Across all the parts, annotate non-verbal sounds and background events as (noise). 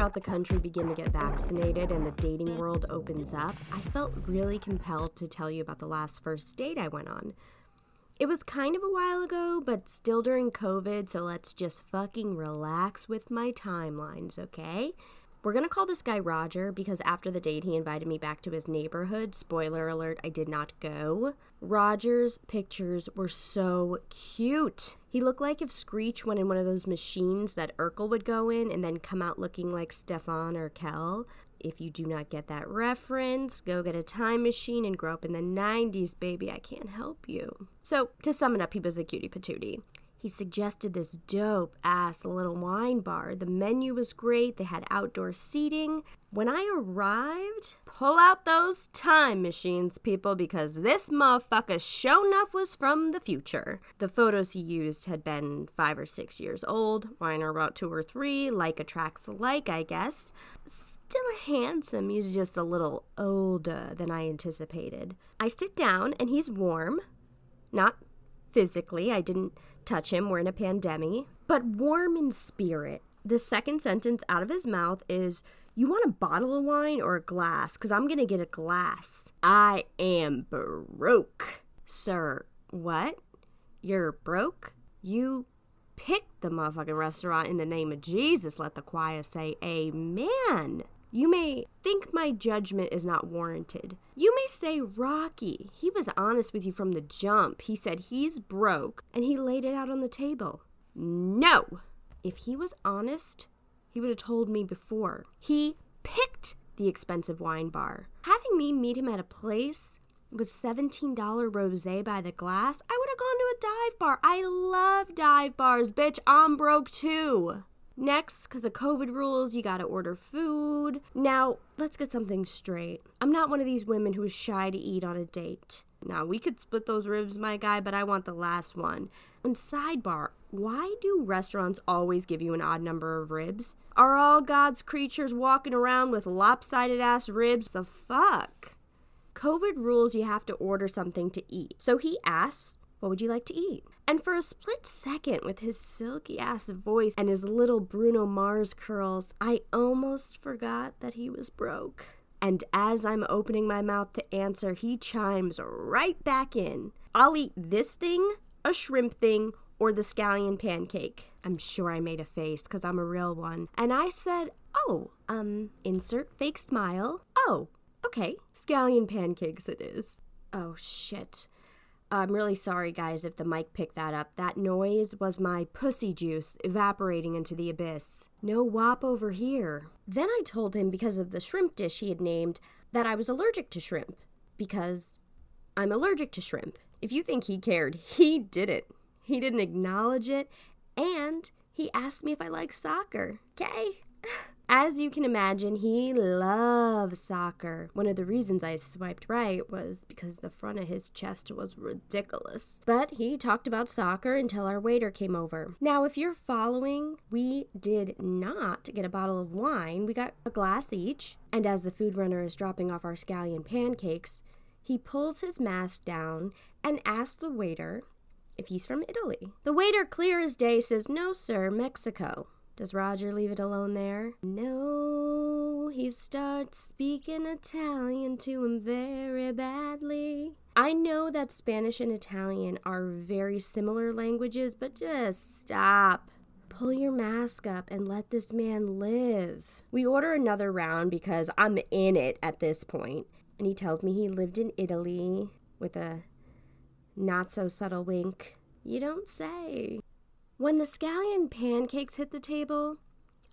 throughout the country begin to get vaccinated and the dating world opens up, I felt really compelled to tell you about the last first date I went on. It was kind of a while ago, but still during COVID, so let's just fucking relax with my timelines, okay? We're gonna call this guy Roger because after the date, he invited me back to his neighborhood. Spoiler alert, I did not go. Roger's pictures were so cute. He looked like if Screech went in one of those machines that Urkel would go in and then come out looking like Stefan Urquelle. If you do not get that reference, go get a time machine and grow up in the 90s, baby. I can't help you. So, to sum it up, he was a cutie patootie. He suggested this dope ass little wine bar. The menu was great, they had outdoor seating. When I arrived, pull out those time machines, people, because this motherfucker show enough was from the future. The photos he used had been five or six years old, mine are about two or three, like attracts like, I guess. Still handsome, he's just a little older than I anticipated. I sit down and he's warm, not physically, I didn't touch him. We're in a pandemic. But warm in spirit. The second sentence out of his mouth is, You want a bottle of wine or a glass? Because I'm going to get a glass. I am broke. Sir, what? You're broke? You picked the motherfucking restaurant in the name of Jesus. Let the choir say amen. You may think my judgment is not warranted. You may say, Rocky, he was honest with you from the jump. He said he's broke and he laid it out on the table. No! If he was honest, he would have told me before. He picked the expensive wine bar. Having me meet him at a place with $17 rose by the glass, I would have gone to a dive bar. I love dive bars, bitch. I'm broke too. Next, because of COVID rules, you gotta order food. Now, let's get something straight. I'm not one of these women who is shy to eat on a date. Now, we could split those ribs, my guy, but I want the last one. And sidebar, why do restaurants always give you an odd number of ribs? Are all God's creatures walking around with lopsided ass ribs? The fuck? COVID rules you have to order something to eat. So he asks, What would you like to eat? And for a split second, with his silky ass voice and his little Bruno Mars curls, I almost forgot that he was broke. And as I'm opening my mouth to answer, he chimes right back in. I'll eat this thing, a shrimp thing, or the scallion pancake. I'm sure I made a face because I'm a real one. And I said, Oh, um, insert fake smile. Oh, okay, scallion pancakes it is. Oh, shit. I'm really sorry, guys, if the mic picked that up. That noise was my pussy juice evaporating into the abyss. No WAP over here. Then I told him, because of the shrimp dish he had named, that I was allergic to shrimp. Because I'm allergic to shrimp. If you think he cared, he didn't. He didn't acknowledge it, and he asked me if I like soccer. Okay? (laughs) As you can imagine, he loves soccer. One of the reasons I swiped right was because the front of his chest was ridiculous. But he talked about soccer until our waiter came over. Now, if you're following, we did not get a bottle of wine. We got a glass each. And as the food runner is dropping off our scallion pancakes, he pulls his mask down and asks the waiter if he's from Italy. The waiter, clear as day, says, No, sir, Mexico. Does Roger leave it alone there? No, he starts speaking Italian to him very badly. I know that Spanish and Italian are very similar languages, but just stop. Pull your mask up and let this man live. We order another round because I'm in it at this point. and he tells me he lived in Italy with a not so subtle wink. You don't say. When the scallion pancakes hit the table,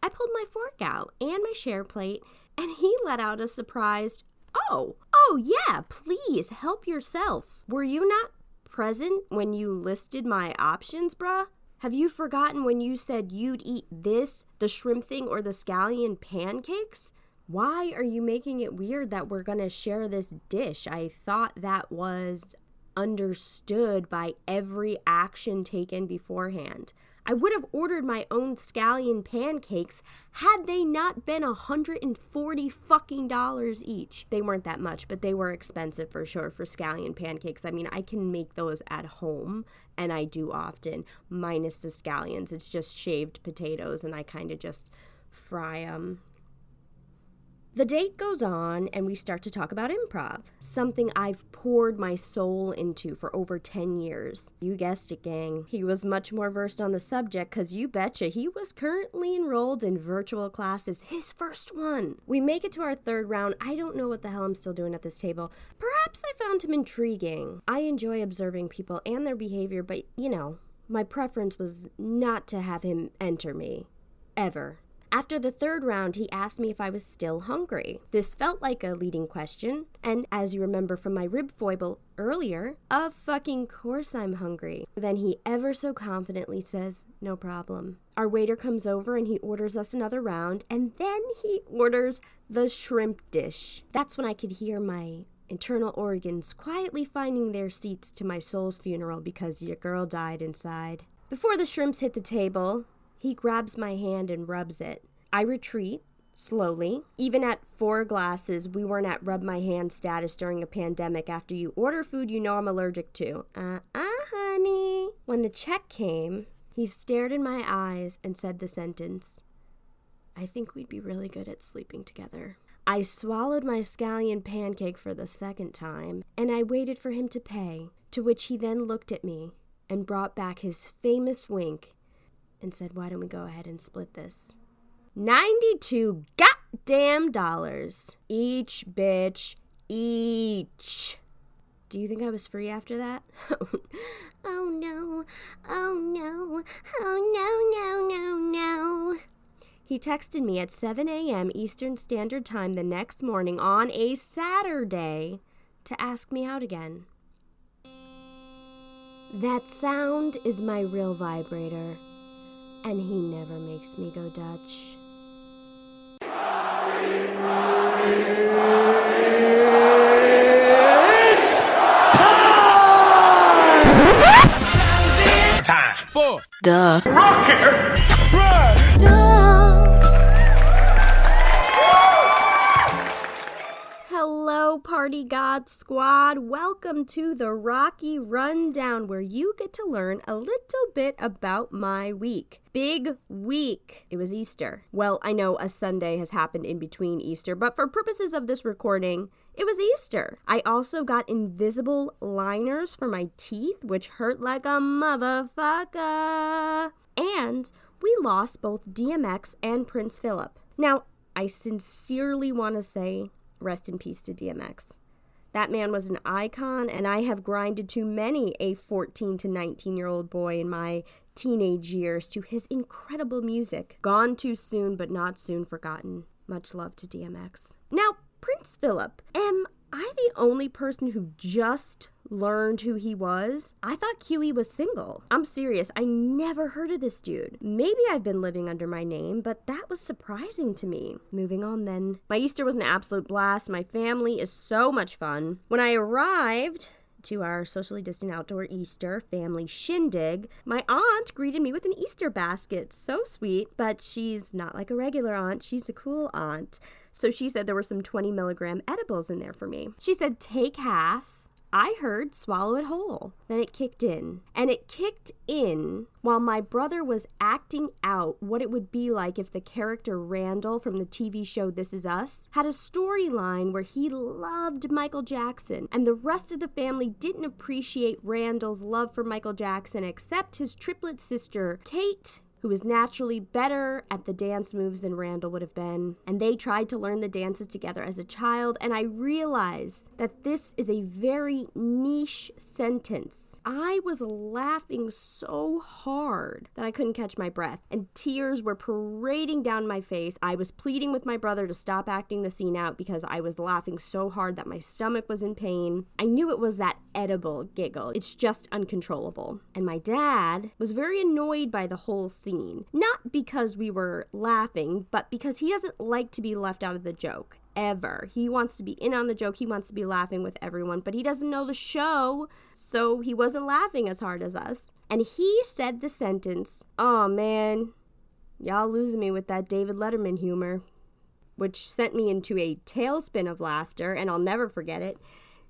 I pulled my fork out and my share plate, and he let out a surprised, Oh, oh, yeah, please help yourself. Were you not present when you listed my options, bruh? Have you forgotten when you said you'd eat this, the shrimp thing, or the scallion pancakes? Why are you making it weird that we're gonna share this dish? I thought that was understood by every action taken beforehand. I would have ordered my own scallion pancakes had they not been a hundred and forty fucking dollars each. They weren't that much, but they were expensive for sure for scallion pancakes. I mean, I can make those at home, and I do often, minus the scallions. It's just shaved potatoes, and I kind of just fry 'em. The date goes on, and we start to talk about improv, something I've poured my soul into for over 10 years. You guessed it, gang. He was much more versed on the subject because you betcha he was currently enrolled in virtual classes, his first one. We make it to our third round. I don't know what the hell I'm still doing at this table. Perhaps I found him intriguing. I enjoy observing people and their behavior, but you know, my preference was not to have him enter me. Ever. After the third round, he asked me if I was still hungry. This felt like a leading question, and as you remember from my rib foible earlier, of fucking course I'm hungry. Then he ever so confidently says, No problem. Our waiter comes over and he orders us another round, and then he orders the shrimp dish. That's when I could hear my internal organs quietly finding their seats to my soul's funeral because your girl died inside. Before the shrimps hit the table, he grabs my hand and rubs it. I retreat slowly. Even at four glasses, we weren't at rub my hand status during a pandemic after you order food you know I'm allergic to. Uh uh, honey. When the check came, he stared in my eyes and said the sentence I think we'd be really good at sleeping together. I swallowed my scallion pancake for the second time, and I waited for him to pay, to which he then looked at me and brought back his famous wink and said, Why don't we go ahead and split this? 92 goddamn dollars. Each, bitch. Each. Do you think I was free after that? (laughs) oh no. Oh no. Oh no, no, no, no. He texted me at 7 a.m. Eastern Standard Time the next morning on a Saturday to ask me out again. That sound is my real vibrator and he never makes me go Dutch. Time. For Duh. Party God Squad. Welcome to the Rocky Rundown, where you get to learn a little bit about my week. Big week. It was Easter. Well, I know a Sunday has happened in between Easter, but for purposes of this recording, it was Easter. I also got invisible liners for my teeth, which hurt like a motherfucker. And we lost both DMX and Prince Philip. Now, I sincerely want to say rest in peace to DMX. That man was an icon, and I have grinded to many a 14 to 19 year old boy in my teenage years to his incredible music. Gone too soon, but not soon forgotten. Much love to DMX. Now, Prince Philip. Am I the only person who just learned who he was? I thought Huey was single. I'm serious, I never heard of this dude. Maybe I've been living under my name, but that was surprising to me. Moving on then. My Easter was an absolute blast. My family is so much fun. When I arrived, to our socially distant outdoor Easter family shindig, my aunt greeted me with an Easter basket. So sweet, but she's not like a regular aunt. She's a cool aunt. So she said there were some 20 milligram edibles in there for me. She said, take half. I heard swallow it whole. Then it kicked in. And it kicked in while my brother was acting out what it would be like if the character Randall from the TV show This Is Us had a storyline where he loved Michael Jackson and the rest of the family didn't appreciate Randall's love for Michael Jackson except his triplet sister, Kate, who was naturally better at the dance moves than Randall would have been. And they tried to learn the dances together as a child. And I realized that this is a very niche sentence. I was laughing so hard that I couldn't catch my breath, and tears were parading down my face. I was pleading with my brother to stop acting the scene out because I was laughing so hard that my stomach was in pain. I knew it was that edible giggle. It's just uncontrollable. And my dad was very annoyed by the whole scene scene. Not because we were laughing, but because he doesn't like to be left out of the joke. Ever. He wants to be in on the joke. He wants to be laughing with everyone, but he doesn't know the show, so he wasn't laughing as hard as us. And he said the sentence, Oh man, y'all losing me with that David Letterman humor, which sent me into a tailspin of laughter, and I'll never forget it.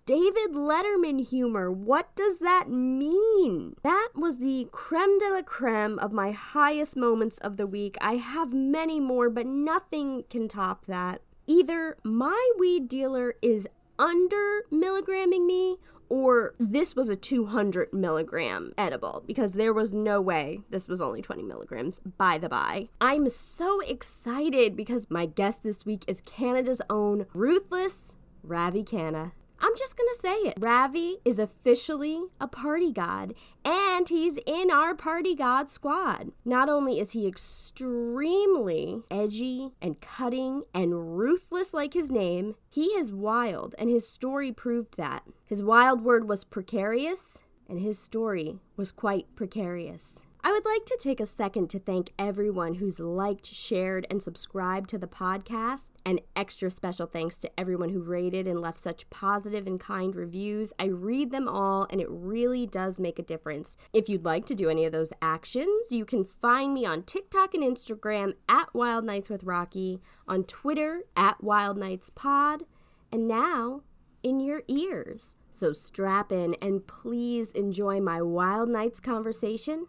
David Letterman humor. What does that mean? That was the creme de la creme of my highest moments of the week. I have many more, but nothing can top that. Either my weed dealer is under milligramming me or this was a 200 milligram edible because there was no way this was only 20 milligrams, by the by. I'm so excited because my guest this week is Canada's own Ruthless Ravi Khanna. I'm just gonna say it. Ravi is officially a party god, and he's in our party god squad. Not only is he extremely edgy and cutting and ruthless like his name, he is wild, and his story proved that. His wild word was precarious, and his story was quite precarious. I would like to take a second to thank everyone who's liked, shared, and subscribed to the podcast. And extra special thanks to everyone who rated and left such positive and kind reviews. I read them all, and it really does make a difference. If you'd like to do any of those actions, you can find me on TikTok and Instagram at Wild Nights with Rocky, on Twitter at Wild Nights Pod, and now in your ears. So strap in and please enjoy my Wild Nights conversation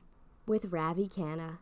with Ravi Khanna.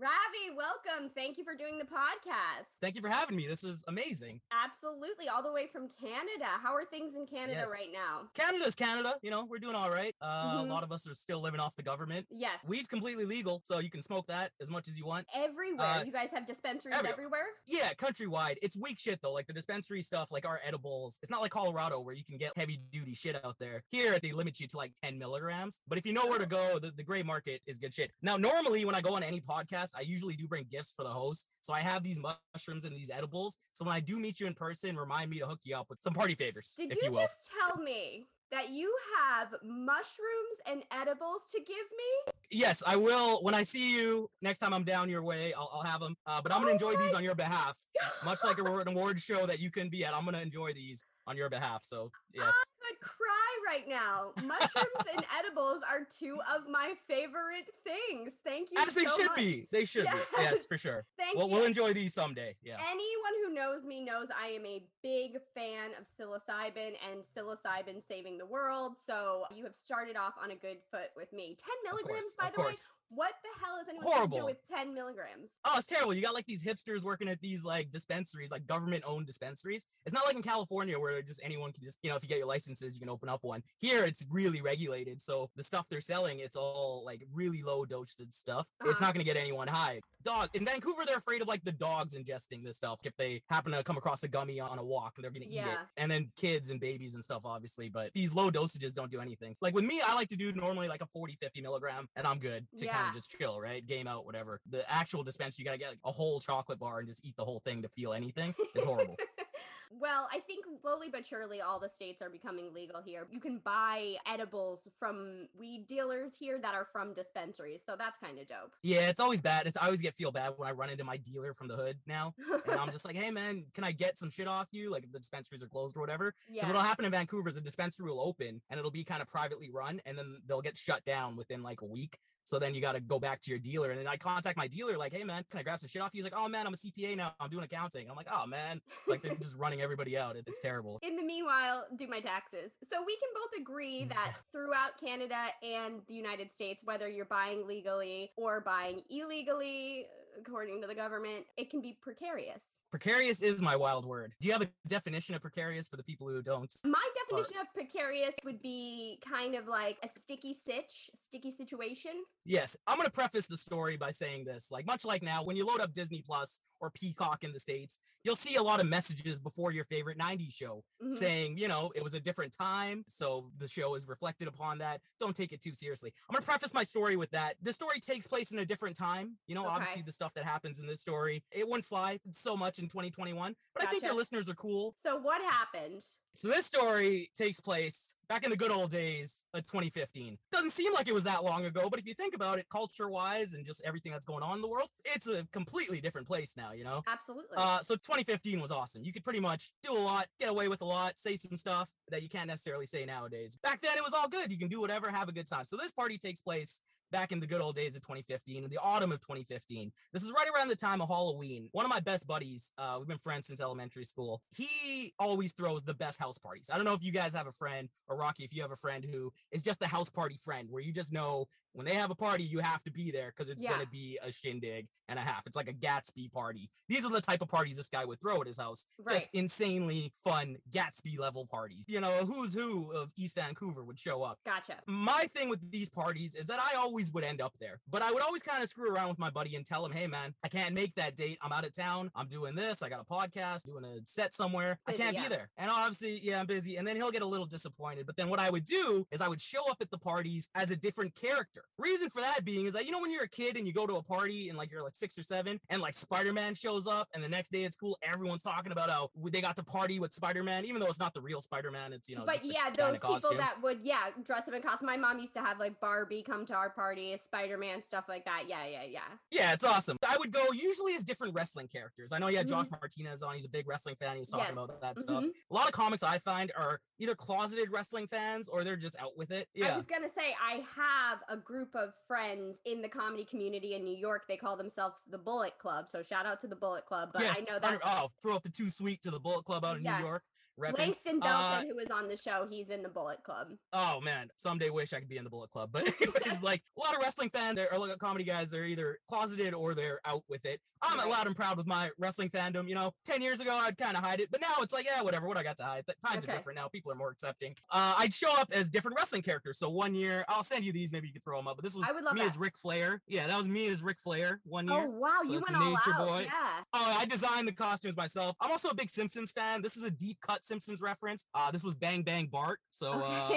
Ravi, welcome. Thank you for doing the podcast. Thank you for having me. This is amazing. Absolutely. All the way from Canada. How are things in Canada yes. right now? Canada's Canada. You know, we're doing all right. Uh, mm-hmm. A lot of us are still living off the government. Yes. Weed's completely legal, so you can smoke that as much as you want. Everywhere. Uh, you guys have dispensaries everywhere. everywhere? Yeah, countrywide. It's weak shit, though. Like the dispensary stuff, like our edibles. It's not like Colorado where you can get heavy duty shit out there. Here, they limit you to like 10 milligrams. But if you know where to go, the, the gray market is good shit. Now, normally when I go on any podcast, I usually do bring gifts for the host. So I have these mushrooms and these edibles. So when I do meet you in person, remind me to hook you up with some party favors. Did you, you just tell me that you have mushrooms and edibles to give me? Yes, I will. When I see you next time I'm down your way, I'll, I'll have them. Uh, but I'm gonna oh enjoy these on your behalf, much like a, (laughs) an award show that you can be at. I'm gonna enjoy these on your behalf. So yes. I could cry right now. Mushrooms and (laughs) edibles are two of my favorite things. Thank you. As they so should much. be. They should yes. be. Yes, for sure. (laughs) Thank well, you. We'll enjoy these someday. Yeah. Anyone who knows me knows I am a big fan of psilocybin and psilocybin saving the world. So you have started off on a good foot with me. 10 milligrams, course, by the course. way. What the hell is anyone Horrible. do with 10 milligrams? Oh, it's terrible. You got like these hipsters working at these like dispensaries, like government owned dispensaries. It's not like in California where just anyone can just, you know, if you get your you can open up one. Here it's really regulated. So the stuff they're selling, it's all like really low dosage stuff. Uh-huh. It's not going to get anyone high. Dog in Vancouver, they're afraid of like the dogs ingesting this stuff. If they happen to come across a gummy on a walk, they're going to yeah. eat it. And then kids and babies and stuff, obviously. But these low dosages don't do anything. Like with me, I like to do normally like a 40, 50 milligram and I'm good to yeah. kind of just chill, right? Game out, whatever. The actual dispenser, you got to get like a whole chocolate bar and just eat the whole thing to feel anything. It's horrible. (laughs) Well, I think slowly but surely all the states are becoming legal here. You can buy edibles from weed dealers here that are from dispensaries. So that's kind of dope. Yeah, it's always bad. It's I always get feel bad when I run into my dealer from the hood now. and I'm just like, hey man, can I get some shit off you? Like if the dispensaries are closed or whatever. Yeah. What'll happen in Vancouver is a dispensary will open and it'll be kind of privately run and then they'll get shut down within like a week. So then you got to go back to your dealer. And then I contact my dealer, like, hey, man, can I grab some shit off you? He's like, oh, man, I'm a CPA now. I'm doing accounting. I'm like, oh, man. Like, they're just running everybody out. It's terrible. In the meanwhile, do my taxes. So we can both agree that throughout Canada and the United States, whether you're buying legally or buying illegally, according to the government, it can be precarious. Precarious is my wild word. Do you have a definition of precarious for the people who don't? My definition or... of precarious would be kind of like a sticky sitch, sticky situation. Yes, I'm going to preface the story by saying this. Like much like now when you load up Disney Plus or Peacock in the states, you'll see a lot of messages before your favorite 90s show mm-hmm. saying, you know, it was a different time, so the show is reflected upon that. Don't take it too seriously. I'm going to preface my story with that. The story takes place in a different time. You know, okay. obviously the stuff that happens in this story, it wouldn't fly so much in 2021, but gotcha. I think your listeners are cool. So what happened? So this story takes place back in the good old days of 2015. Doesn't seem like it was that long ago, but if you think about it culture-wise and just everything that's going on in the world, it's a completely different place now, you know? Absolutely. Uh, so 2015 was awesome. You could pretty much do a lot, get away with a lot, say some stuff that you can't necessarily say nowadays. Back then it was all good. You can do whatever, have a good time. So this party takes place back in the good old days of 2015, in the autumn of 2015. This is right around the time of Halloween. One of my best buddies, uh, we've been friends since elementary school. He always throws the best house parties. I don't know if you guys have a friend or Rocky, if you have a friend who is just a house party friend where you just know when they have a party, you have to be there because it's Yeah. going to be a shindig and a half. It's like a Gatsby party. These are the type of parties this guy would throw at his house. Right. Just insanely fun Gatsby level parties. You know, a who's who of East Vancouver would show up. Gotcha. My thing with these parties is that I always would end up there, but I would always kind of screw around with my buddy and tell him, hey, man, I can't make that date. I'm out of town. I'm doing this. I got a podcast, doing a set somewhere. Busy, I can't yeah. be there. And obviously, yeah, I'm busy. And then he'll get a little disappointed. But then what I would do is I would show up at the parties as a different character. Reason for that being is that, you know, when you're a kid and you go to a party and like you're like six or seven and like Spider Man shows up and the next day at school, everyone's talking about how they got to party with Spider Man, even though it's not the real Spider Man. It's, you know, but yeah, those people costume. that would yeah dress up in costume. My mom used to have like Barbie come to our party, Spider Man stuff like that. Yeah, yeah, yeah. Yeah, it's awesome. I would go usually as different wrestling characters. I know you had Mhm. Josh Martinez on. He's a big wrestling fan. He was talking Yes. about that stuff. Mhm. A lot of comics I find are either closeted wrestling fans or they're just out with it. Yeah. I was gonna say I have a group of friends in the comedy community in New York. They call themselves the Bullet Club. So shout out to the Bullet Club. But yes. I know that. that's oh, throw up the too sweet to the Bullet Club out in Yeah. New York. Repping. Langston Uh, Belton, who was on the show. He's in the Bullet Club. Oh man, someday wish I could be in the Bullet Club. But (laughs) (laughs) anyways, like a lot of wrestling fans there, or like comedy guys, they're either closeted or they're out with it. I'm Right. loud and proud with my wrestling fandom. You know, ten years ago I'd kind of hide it, but now it's like, yeah, whatever. What I got to hide. Times Okay. are different now. People are more accepting. Uh, I'd show up as different wrestling characters. So one year, I'll send you these. Maybe you could throw them up. But this was I would love me that. as Ric Flair. Yeah, that was me as Ric Flair one year. Oh wow, So you went all out. Boy. Yeah. Oh, I designed the costumes myself. I'm also a big Simpsons fan. This is a deep cut Simpsons reference. Uh, this was Bang Bang Bart. So (laughs) uh.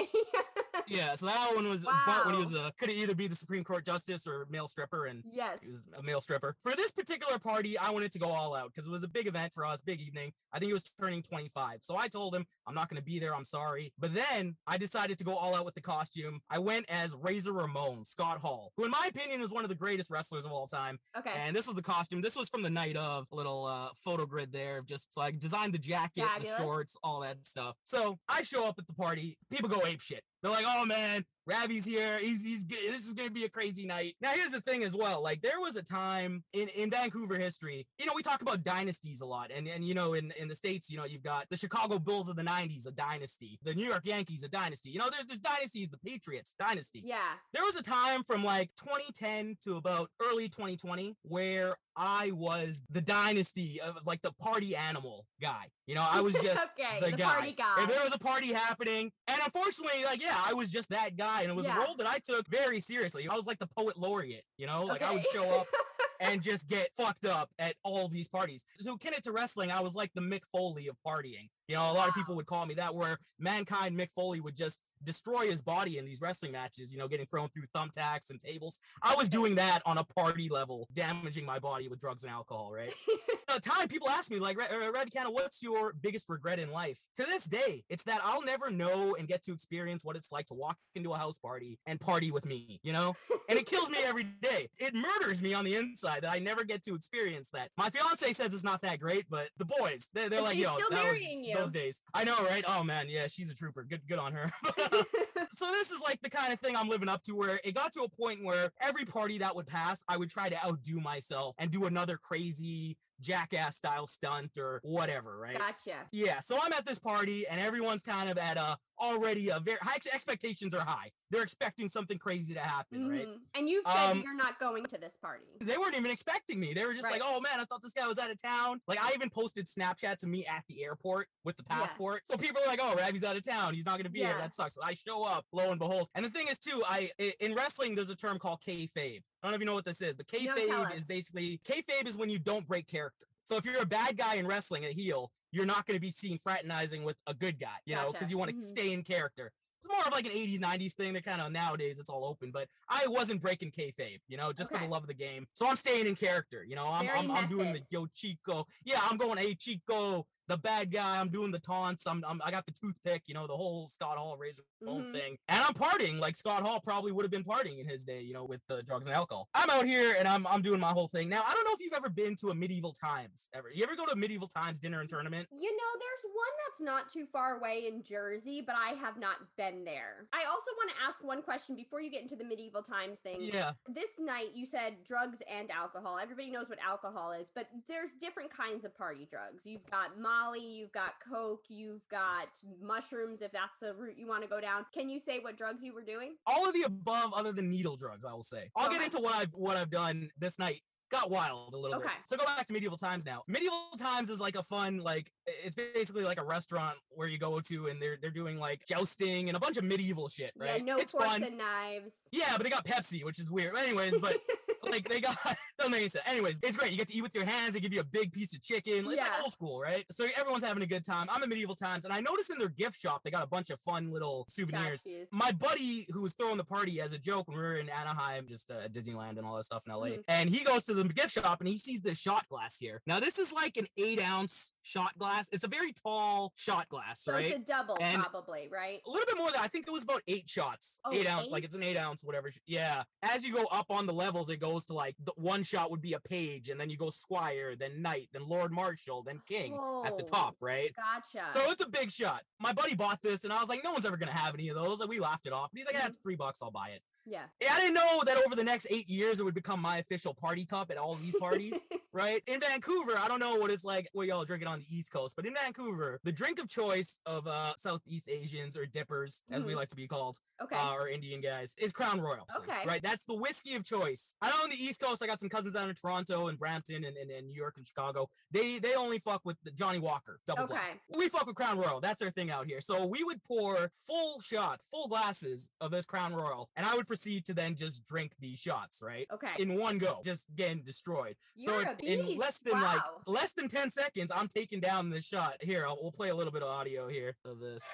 Yeah, so that one was Bart when he Wow. was a could it either be the Supreme Court justice or a male stripper, and yes. he was a male stripper. For this particular party, I wanted to go all out because it was a big event for us, big evening. I think he was turning 25. So I told him, I'm not going to be there. I'm sorry. But then I decided to go all out with the costume. I went as Razor Ramon, Scott Hall, who, in my opinion, is one of the greatest wrestlers of all time. Okay. And this was the costume. This was from the night of a little uh, photo grid there. of Just so I designed the jacket, Fabulous. the shorts, all that stuff. So I show up at the party. People go ape shit. They're like, "Oh man, Ravi's here. He's he's this is gonna be a crazy night." Now here's the thing as well. Like there was a time in in Vancouver history. You know, we talk about dynasties a lot, and and you know in in the states, you know, you've got the Chicago Bulls of the '90s, a dynasty. The New York Yankees, a dynasty. You know, there's there's dynasties. The Patriots, dynasty yeah. there was a time from like 2010 to about early 2020 where I was the dynasty of like the party animal guy. You know, I was (laughs) just okay. the, The, guy. party guy. If there was a party happening, and unfortunately, like yeah, I was just that guy, and it was Yeah. a role that I took very seriously. I was like the poet laureate. You know, like I would show up (laughs) and just get fucked up at all these parties. So kin it to wrestling, I was like the Mick Foley of partying. You know, a lot of people would call me that, where mankind Mick Foley would just destroy his body in these wrestling matches, you know, getting thrown through thumbtacks and tables. I was doing that on a party level, damaging my body with drugs and alcohol, right? (laughs) At the time, people ask me, like, "Ra- uh, Ravi Khanna, what's your biggest regret in life? To this day, it's that I'll never know and get to experience what it's like to walk into a house party and party with me, you know? And it kills me every day. It murders me on the inside that I never get to experience that. My fiance says it's not that great, but the boys, they're, they're like, yo, still that was you." those days. I know, right? Oh man, yeah, she's a trooper. Good, good on her. (laughs) Uh, (laughs) so this is like the kind of thing I'm living up to where it got to a point where every party that would pass, I would try to outdo myself and do another crazy jackass style stunt or whatever, right? gotcha. Yeah, so I'm at this party and everyone's kind of at a already a very high expectations are high. They're expecting something crazy to happen, right? Mhm. And you've said Um, you're not going to this party. They weren't even expecting me. They were just like, "Oh man, I thought this guy was out of town." Like I even posted Snapchats of me at the airport with the Yeah. passport. So people are like, "Oh, Ravi's out of town. He's not going to be here. That sucks." I show up, lo and behold. And the thing is too, I i- in wrestling there's a term called kayfabe. I don't know if you know what this is, but kayfabe is basically kayfabe is when you don't break character. So if you're a bad guy in wrestling, a heel, you're not going to be seen fraternizing with a good guy, you know, because you want to Mhm. stay in character. It's more of like an 80s, 90s thing. They're kind of nowadays it's all open, but I wasn't breaking kayfabe, you know, just for the love of the game. So I'm staying in character, you know. I'm Very I'm, I'm doing the yo Chico. Yeah, I'm going hey Chico, the bad guy. I'm doing the taunts. I'm, I'm I got the toothpick, you know, the whole Scott Hall Razor Ramon Mhm. thing, and I'm partying like Scott Hall probably would have been partying in his day, you know, with the drugs and alcohol. I'm out here and I'm I'm doing my whole thing. Now I don't know if you've ever been to a medieval times ever. You ever go to a medieval times dinner and tournament? You know, there's one that's not too far away in Jersey, but I have not been there. I also want to ask one question before you get into the medieval times thing. Yeah. This night you said drugs and alcohol. Everybody knows what alcohol is, but there's different kinds of party drugs. You've got Molly, you've got Coke, you've got mushrooms, if that's the route you want to go down. Can you say what drugs you were doing? All of the above, other than needle drugs, I will say. I'll get into what I've what I've done this night. Got wild a little bit. Okay. So go back to medieval times now. Medieval times is like a fun, like it's basically like a restaurant where you go to and they're they're doing like jousting and a bunch of medieval shit, right? Yeah, no it's forks fun. and knives. Yeah, but they got Pepsi, which is weird. Anyways, but (laughs) like they got (laughs) doesn't make any sense. Anyways, it's great. You get to eat with your hands. They give you a big piece of chicken. It's Yeah. like old school, right? So everyone's having a good time. I'm in medieval times, and I noticed in their gift shop they got a bunch of fun little souvenirs. Tchotchkes. My buddy who was throwing the party as a joke when we were in Anaheim, just uh, at Disneyland and all that stuff in LA, Mhm. and he goes to the gift shop and he sees this shot glass here. Now this is like an eight ounce shot glass. It's a very tall shot glass, So right? it's a double, And- probably, right? a little bit more than I think it was about eight shots. Oh, eight ounce, like it's an eight? eight ounce, whatever. Yeah. As you go up on the levels, it goes to like the one shot would be a page, and then you go squire, then knight, then lord marshal, then king at the top, right? Gotcha. So it's a big shot. My buddy bought this, and I was like, no one's ever gonna have any of those. And we laughed it off. But he's like, yeah, Mm-hmm. it's three bucks. I'll buy it. yeah. Yeah, I didn't know that over the next eight years it would become my official party cup at all these parties (laughs) right? In Vancouver, I don't know what it's like where y'all drinking on the East Coast, but in Vancouver, the drink of choice of uh Southeast Asians or dippers, as we Mhm. like to be called, okay. uh, or Indian guys, is Crown Royal. Okay. Right? That's the whiskey of choice. I know on the East Coast, I got some cousins down in Toronto and Brampton and, and, and New York and Chicago. They they only fuck with the Johnnie Walker double black. Okay. We fuck with Crown Royal. That's our thing out here. So we would pour full shot, full glasses of this Crown Royal, and I would proceed to then just drink these shots, right? okay. In one go, just getting destroyed You're so in, in less than like less than 10 seconds i'm taking down this shot here I'll, we'll play a little bit of audio here of this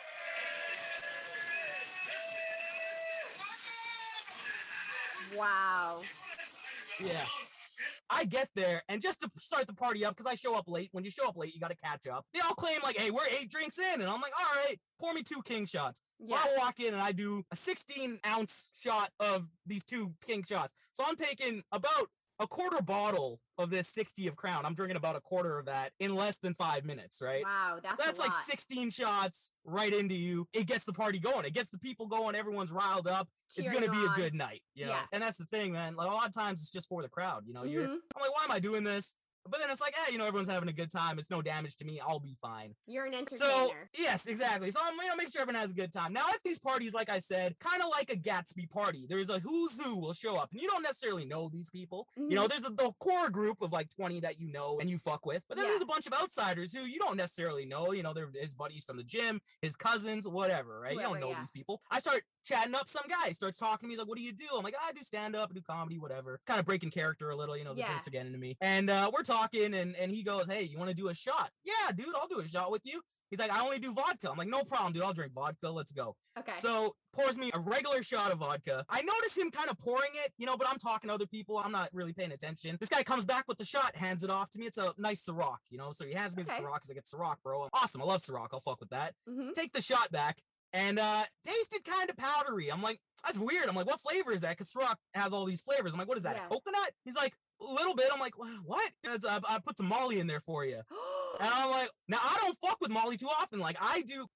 Wow. yeah i get there and just to start the party up because i show up late when you show up late you got to catch up they all claim like hey we're eight drinks in and i'm like all right pour me two king shots so Yeah. I walk in and I do a 16 ounce shot of these two king shots. So I'm taking about a quarter bottle of this 60 of Crown. I'm drinking about a quarter of that in less than five minutes, right? Wow. That's, So that's like lot. 16 shots right into you. It gets the party going. It gets the people going. Everyone's riled up. it's gonna be a good night, you know. Yeah. And that's the thing, man. Like a lot of times it's just for the crowd. You know, you're. Mhm. I'm like, why am I doing this? But then it's like, hey, you know, everyone's having a good time. It's no damage to me. I'll be fine. You're an entertainer. So yes, exactly. So I'm you know make sure everyone has a good time. Now at these parties, like I said, kind of like a Gatsby party. There's a who's who will show up, and you don't necessarily know these people. You know, there's a, the core group of like 20 that you know and you fuck with, but then Yeah. there's a bunch of outsiders who you don't necessarily know. You know, they're his buddies from the gym, his cousins, whatever, right? you don't know yeah. these people. I start chatting up some guy, starts talking to me. He's like, "What do you do?" I'm like, "I do stand up, do comedy, whatever." Kind of breaking character a little. You know, the Yeah. drinks are getting to me, and uh, we're talking, and and he goes, "Hey, you want to do a shot?" Yeah, dude, I'll do a shot with you. He's like, "I only do vodka." I'm like, "No problem, dude. I'll drink vodka. Let's go." okay. So pours me a regular shot of vodka. I notice him kind of pouring it, you know, but I'm talking to other people. I'm not really paying attention. This guy comes back with the shot, hands it off to me. It's a nice Ciroc, you know. So he hands me Okay. the Ciroc because I get Ciroc, bro. Awesome. I love Ciroc. I'll fuck with that. Mhm. Take the shot back. And uh tasted kind of powdery. I'm like, that's weird. I'm like, what flavor is that? Because Ciroc has all these flavors. I'm like, what is that? Yeah. A coconut? He's like, little bit. I'm like, what? It's, uh, I put some Molly in there for you. (gasps) And I'm like, now I don't fuck with Molly too often. Like I do,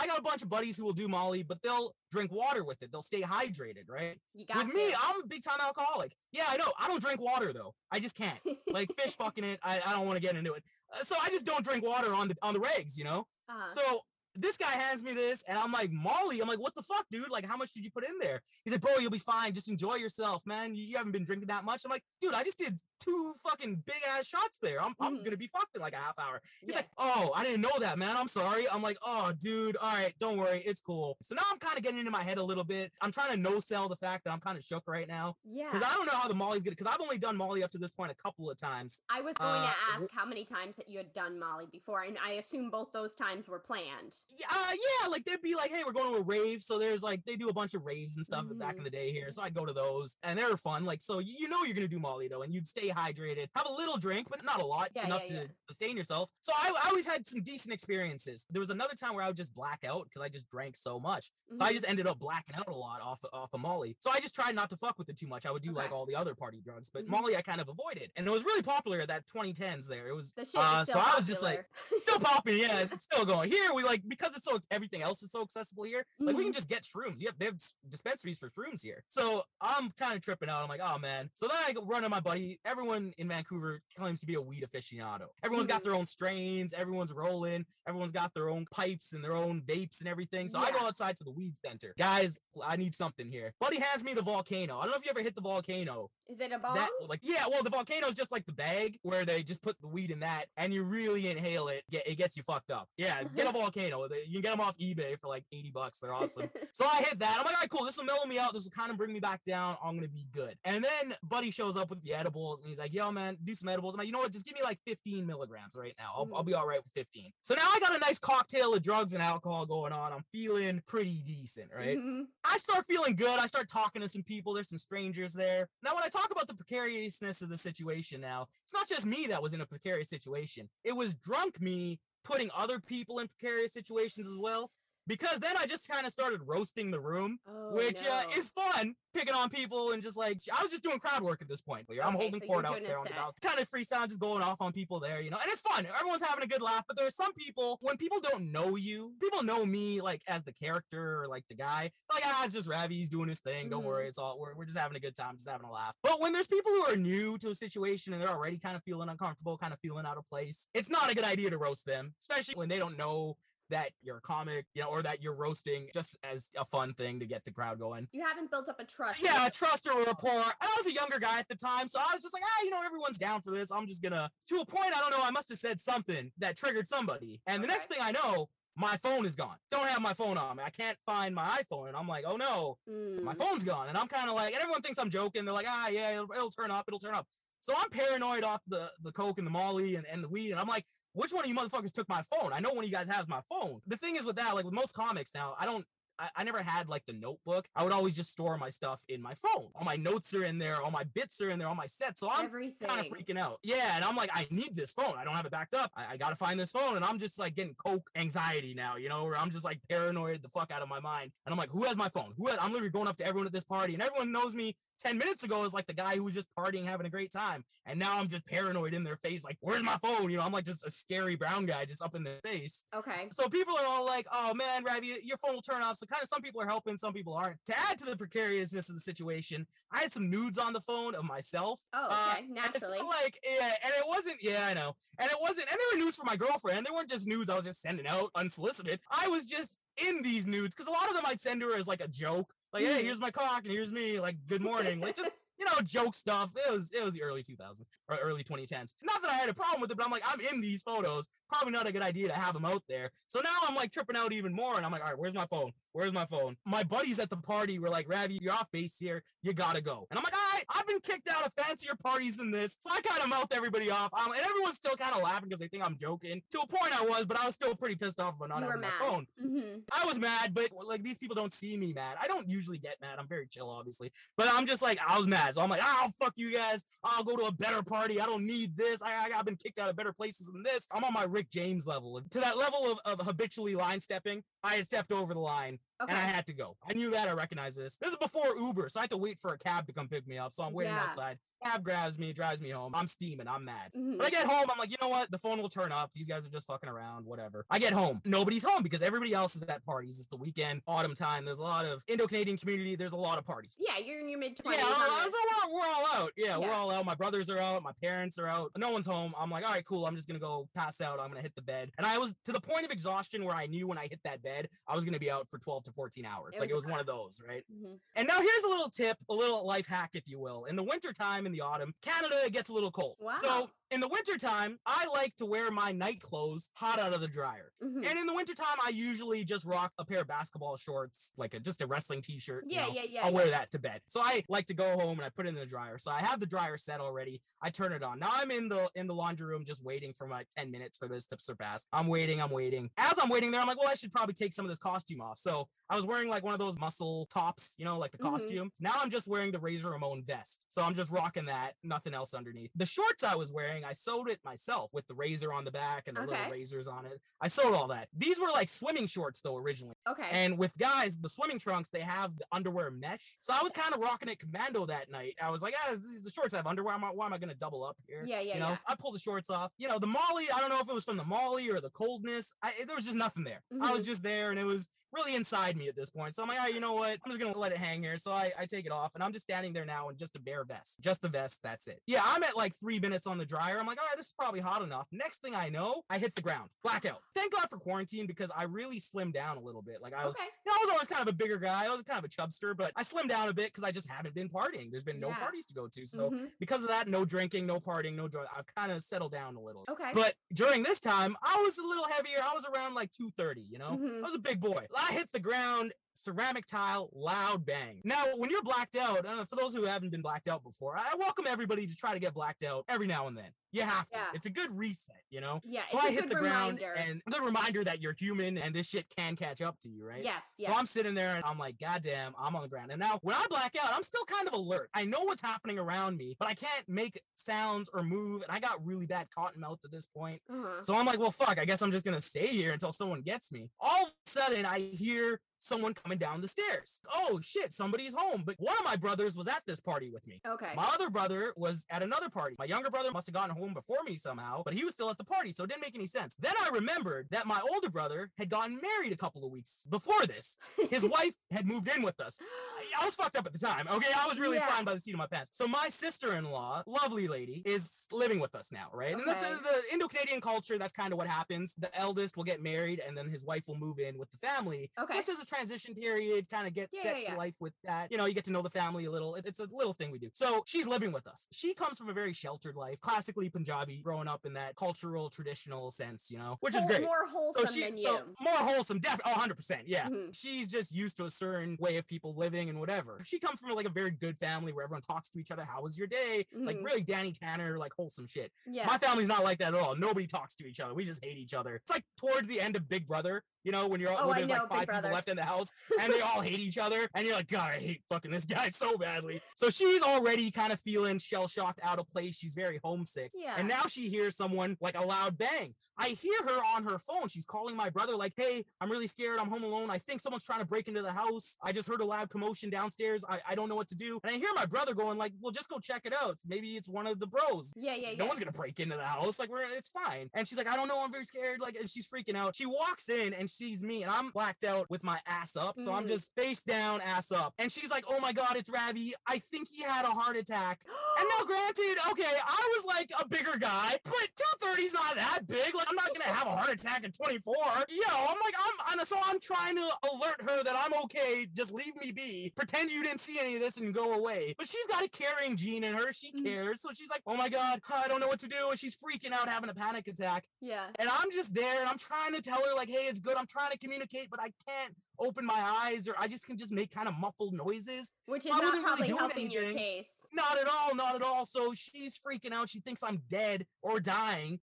I got a bunch of buddies who will do Molly, but they'll drink water with it. They'll stay hydrated, right? you got with me, I'm a big time alcoholic. Yeah, I know. I don't drink water though. I just can't. Like fish (laughs) fucking it. I, I don't want to get into it. Uh, so I just don't drink water on the on the regs, you know. uh, So this guy hands me this, and I'm like, Molly. I'm like, what the fuck, dude? Like, how much did you put in there? He's like, bro, you'll be fine. Just enjoy yourself, man. You, you haven't been drinking that much. I'm like, dude, I just did two fucking big ass shots there. I'm, I'm Mhm. gonna be fucked in like a half hour. He's yeah. like, oh, I didn't know that, man. I'm sorry. I'm like, oh, dude, all right, don't worry, it's cool. So now I'm kind of getting into my head a little bit. I'm trying to no sell the fact that I'm kind of shook right now yeah. because I don't know how the Molly's gonna. Because I've only done Molly up to this point a couple of times. I was going uh, to ask how many times that you had done Molly before, and I assume both those times were planned. Yeah, uh, yeah, like they'd be like, hey, we're going to a rave. So there's like they do a bunch of raves and stuff back Mhm. in the day here. So I'd go to those, and they were fun. Like, so you know you're gonna do Molly though, and you'd stay hydrated, have a little drink, but not a lot, Yeah, enough yeah, to yeah. sustain yourself. So I, I always had some decent experiences. There was another time where I would just black out because I just drank so much. So I Mhm. just ended up blacking out a lot off off of Molly. So I just tried not to fuck with it too much. I would do like all the other party drugs, but Mhm. Molly I kind of avoided, and it was really popular at that 2010s. There, it was. the uh, so still I was just like, still popping, yeah, (laughs) it's still going. Here we like because it's so everything else is so accessible here. Like we Mhm. can just get shrooms. Yep, they have dispensaries for shrooms here. So I'm kind of tripping out. I'm like, oh man. So then I go run to my buddy. Everyone in Vancouver claims to be a weed aficionado. Everyone's got Mhm. their own strains. Everyone's rolling. Everyone's got their own pipes and their own vapes and everything. So I go outside to the weed center. Guys, I need something here. Buddy hands me the volcano. I don't know if you ever hit the volcano. Is it a bomb? That like yeah, well the volcano is just like the bag where they just put the weed in that and you really inhale it. Get it gets you fucked up. Yeah, get a (laughs) volcano. They- You can get them off eBay for like 80 bucks. They're awesome. (laughs) so I hit that. I'm like, all right, cool. This will mellow me out. This will kind of bring me back down. I'm gonna be good. And then Buddy shows up with the edibles and he's like, yo, man, do some edibles. I'm like, you know what? Just give me like 15 milligrams right now. I'll, I'll be all right with 15. So now I got a nice cocktail of drugs and alcohol going on. I'm feeling pretty decent, right? Mhm. I start feeling good. I start talking to some people. There's some strangers there. Now, when I talk about the precariousness of the situation now, it's not just me that was in a precarious situation. It was drunk me putting other people in precarious situations as well. Because then I just kind of started roasting the room, Oh, which uh, is fun, picking on people and just like I was just doing crowd work at this point. Like, I'm Okay, holding so court out there on the balcony, kind of freestyle, just going off on people there, you know. And it's fun. Everyone's having a good laugh. But there's some people when people don't know you, people know me like as the character or like the guy. Like ah, it's just Ravi. He's doing his thing. Don't Mhm. worry, it's all we're, we're just having a good time, just having a laugh. But when there's people who are new to a situation and they're already kind of feeling uncomfortable, kind of feeling out of place, it's not a good idea to roast them, especially when they don't know that you're a comic, you know, or that you're roasting just as a fun thing to get the crowd going. You haven't built up a trust. Yeah, a trust or a rapport. And I was a younger guy at the time, so I was just like, ah, you know, everyone's down for this. I'm just gonna. To a point, I don't know. I must have said something that triggered somebody, and the next thing I know, my phone is gone. Don't have my phone on me. I can't find my iPhone, and I'm like, oh no, my Mm. phone's gone. And I'm kind of like, and everyone thinks I'm joking. They're like, ah, yeah, it'll, it'll turn up. It'll turn up. So I'm paranoid off the the coke and the Molly and, and the weed, and I'm like, which one of you motherfuckers took my phone? I know one of you guys has my phone. The thing is with that, like with most comics now, I don't. I, I never had like the notebook. I would always just store my stuff in my phone. All my notes are in there. All my bits are in there. All my sets. So I'm kind of freaking out. Yeah, and I'm like, I need this phone. I don't have it backed up. I, I gotta find this phone, and I'm just like getting coke anxiety now, you know, where I'm just like paranoid the fuck out of my mind, and I'm like, who has my phone? Who? Has, I'm literally going up to everyone at this party, and everyone knows me ten minutes ago as like the guy who was just partying, having a great time, and now I'm just paranoid in their face, like, where's my phone? You know, I'm like just a scary brown guy just up in their face. Okay. So people are all like, "Oh man, Ravi, your phone will turn off." So kind of some people are helping, some people aren't. To add to the precariousness of the situation, I had some nudes on the phone of myself. Oh, Uh, okay. and Naturally. like yeah, and it wasn't. Yeah, I know. And it wasn't. And they were nudes for my girlfriend. They weren't just nudes I was just sending out unsolicited. I was just in these nudes because a lot of them I'd send to her as like a joke. Like, hey, Mhm. here's my cock, and here's me. Like, good morning. Like, just (laughs) you know, joke stuff. It was it was the early 2000s or early 2010s. Not that I had a problem with it, but I'm like, I'm in these photos. Probably not a good idea to have them out there. So now I'm like tripping out even more, and I'm like, all right, where's my phone? Where's my phone? My buddies at the party were like, Ravi, you're off base here. You gotta go. And I'm like, all right, I've been kicked out of fancier parties than this. So I kind of mouth everybody off. Um, and everyone's still kind of laughing because they think I'm joking. To a point I was, but I was still pretty pissed off about not having mad. my phone. hmm I was mad, but like these people don't see me mad. I don't usually get mad. I'm very chill, obviously, but I'm just like I was mad. So I'm like, I'll oh fuck you guys. I'll go to a better party. I don't need this. I, I I've been kicked out of better places than this. I'm on my Rick James level. To that level of, of habitually line stepping, I had stepped over the line Okay. and I had to go. I knew that. I recognized this. This is before Uber, so I had to wait for a cab to come pick me up. So I'm waiting Yeah. outside. Cab grabs me, drives me home. I'm steaming. I'm mad. Mhm. But I get home, I'm like, you know what? The phone will turn up. These guys are just fucking around, whatever. I get home. Nobody's home because everybody else is at parties. It's the weekend, autumn time. There's a lot of Indo-Canadian community. There's a lot of parties. Yeah, you're in your mid Yeah, twenties. uh, we're, we're all out. Yeah, we're all out. My brothers are out. My parents are out. No one's home. I'm like, all right, cool. I'm just gonna go pass out. I'm gonna hit the bed. And I was to the point of exhaustion where I knew when I hit that bed, I was gonna be out for 12 to 14 hours. It like was it was one of those, right? hmm And now here's a little tip, a little life hack, if you will. In the wintertime, in the autumn, Canada it gets a little cold. Wow. So in the wintertime, I like to wear my night clothes hot out of the dryer. hmm And in the wintertime, I usually just rock a pair of basketball shorts, like a, just a wrestling t-shirt. you Yeah, know. yeah, yeah. I'll yeah. wear that to bed. So I like to go home and I put it in the dryer. So I have the dryer set already. I turn it on. Now I'm in the in the laundry room just waiting for my 10 minutes for this to surpass. I'm waiting, I'm waiting. As I'm waiting there, I'm like, well, I should probably take some of this costume off. So I was wearing like one of those muscle tops, you know, like the Mhm. costume. Now I'm just wearing the Razor Ramon vest. So I'm just rocking that, nothing else underneath. The shorts I was wearing, I sewed it myself with the razor on the back and the Okay. little razors on it. I sewed all that. These were like swimming shorts though originally. Okay. And with guys, the swimming trunks, they have the underwear mesh. So I was kind of rocking it commando that night. I was like, ah, the shorts have underwear. Am I, why am I going to double up here? Yeah, yeah, You know, yeah. I pulled the shorts off. You know, the Molly, I don't know if it was from the Molly or the coldness. I, there was just nothing there. I Mm-hmm. was just there and it was really inside me at this point. So I'm like, ah, you know what? I'm just going to let it hang here. So I, I take it off and I'm just standing there now in just a bare vest. Just the vest. That's it. Yeah, I'm at like three minutes on the dryer. I'm like, all right, this is probably hot enough. Next thing I know, I hit the ground. Blackout. Thank God for quarantine because I really slimmed down a little bit. Like I was okay. you know, I was always kind of a bigger guy. I was kind of a chubster, but I slimmed down a bit because I just haven't been partying. There's been no Yeah. parties to go to. So Mhm. because of that, no drinking, no partying, no joy. I've kind of settled down a little. Okay. But during this time, I was a little heavier. I was around like 230, you know? Mhm. I was a big boy. I hit the ground, ceramic tile, loud bang. Now, when you're blacked out, uh, for those who haven't been blacked out before, I welcome everybody to try to get blacked out every now and then. You have to. Yeah. It's a good reset, you know? yeah, So I hit the ground reminder. and a good reminder that you're human and this shit can catch up to you, right? yes, yes. So I'm sitting there and I'm like, God damn, I'm on the ground. And now when I black out, I'm still kind of alert. I know what's happening around me, but I can't make sounds or move. And I got really bad cotton mouth at this point. uh-huh. So I'm like, well, fuck, I guess I'm just gonna stay here until someone gets me. All of a sudden, I hear someone coming down the stairs. Oh shit, somebody's home. But one of my brothers was at this party with me. Okay. My other brother was at another party. My younger brother must have gotten home before me somehow, but he was still at the party, so it didn't make any sense. Then I remembered that my older brother had gotten married a couple of weeks before this. His (laughs) wife had moved in with us. I, I was fucked up at the time. Okay, I was really Yeah. fine by the seat of my pants. So my sister-in-law, lovely lady, is living with us now, right? Okay. And that's uh, the Indo-Canadian culture. That's kind of what happens. The eldest will get married, and then his wife will move in with the family, Okay. just as a transition period. Kind of get Yeah, set yeah, to life with that. You know, you get to know the family a little. It- it's a little thing we do. So she's living with us. She comes from a very sheltered life, classically Punjabi, growing up in that cultural, traditional sense. You know, which is great. More wholesome So she, than you. so more wholesome, definitely. oh, 100%. Yeah. Mhm. She's just used to a certain way of people living and whatever. She comes from like a very good family where everyone talks to each other. How was your day? Like Mhm. really Danny Tanner, like wholesome shit. yeah. My family's not like that at all. Nobody talks to each other. We just hate each other. It's like towards the end of Big Brother, you know, when you're all Oh, when there's like five people left in the house and they all hate each other, and you're like, God, I hate fucking this guy so badly. So she's already kind of feeling shell shocked, out of place. She's very homesick. yeah. And now she hears someone like a loud bang. I hear her on her phone. She's calling my brother, like, hey, I'm really scared. I'm home alone. I think someone's trying to break into the house. I just heard a loud commotion downstairs. I, I don't know what to do. And I hear my brother going, like, well, just go check it out. Maybe it's one of the bros. yeah, yeah, yeah. No one's gonna break into the house. Like we're it's fine. And she's like, I don't know, I'm very scared. Like, and she's freaking out. She walks in and sees me, and I'm blacked out with my ass up. So I'm Mm. just face down, ass up. And she's like, Oh my god, it's Ravi. I think he had a heart attack. And now, (gasps) granted, okay, I was like a bigger guy, but 230's not that big. Like, I'm not gonna have a heart attack at 24. Yo, I'm like, I'm, I'm so I'm trying to alert her that I'm okay. Just leave me be. Pretend you didn't see any of this and go away. But she's got a caring gene in her. She Mhm. cares. So she's like, oh my god, I don't know what to do. And she's freaking out, having a panic attack. yeah. And I'm just there and I'm trying to tell her, like, hey, it's good. I'm trying to communicate, but I can't open my eyes or I just can just make kind of muffled noises. Which is I not wasn't really probably doing helping your case. Not at all, not at all. So she's freaking out. She thinks I'm dead or dying.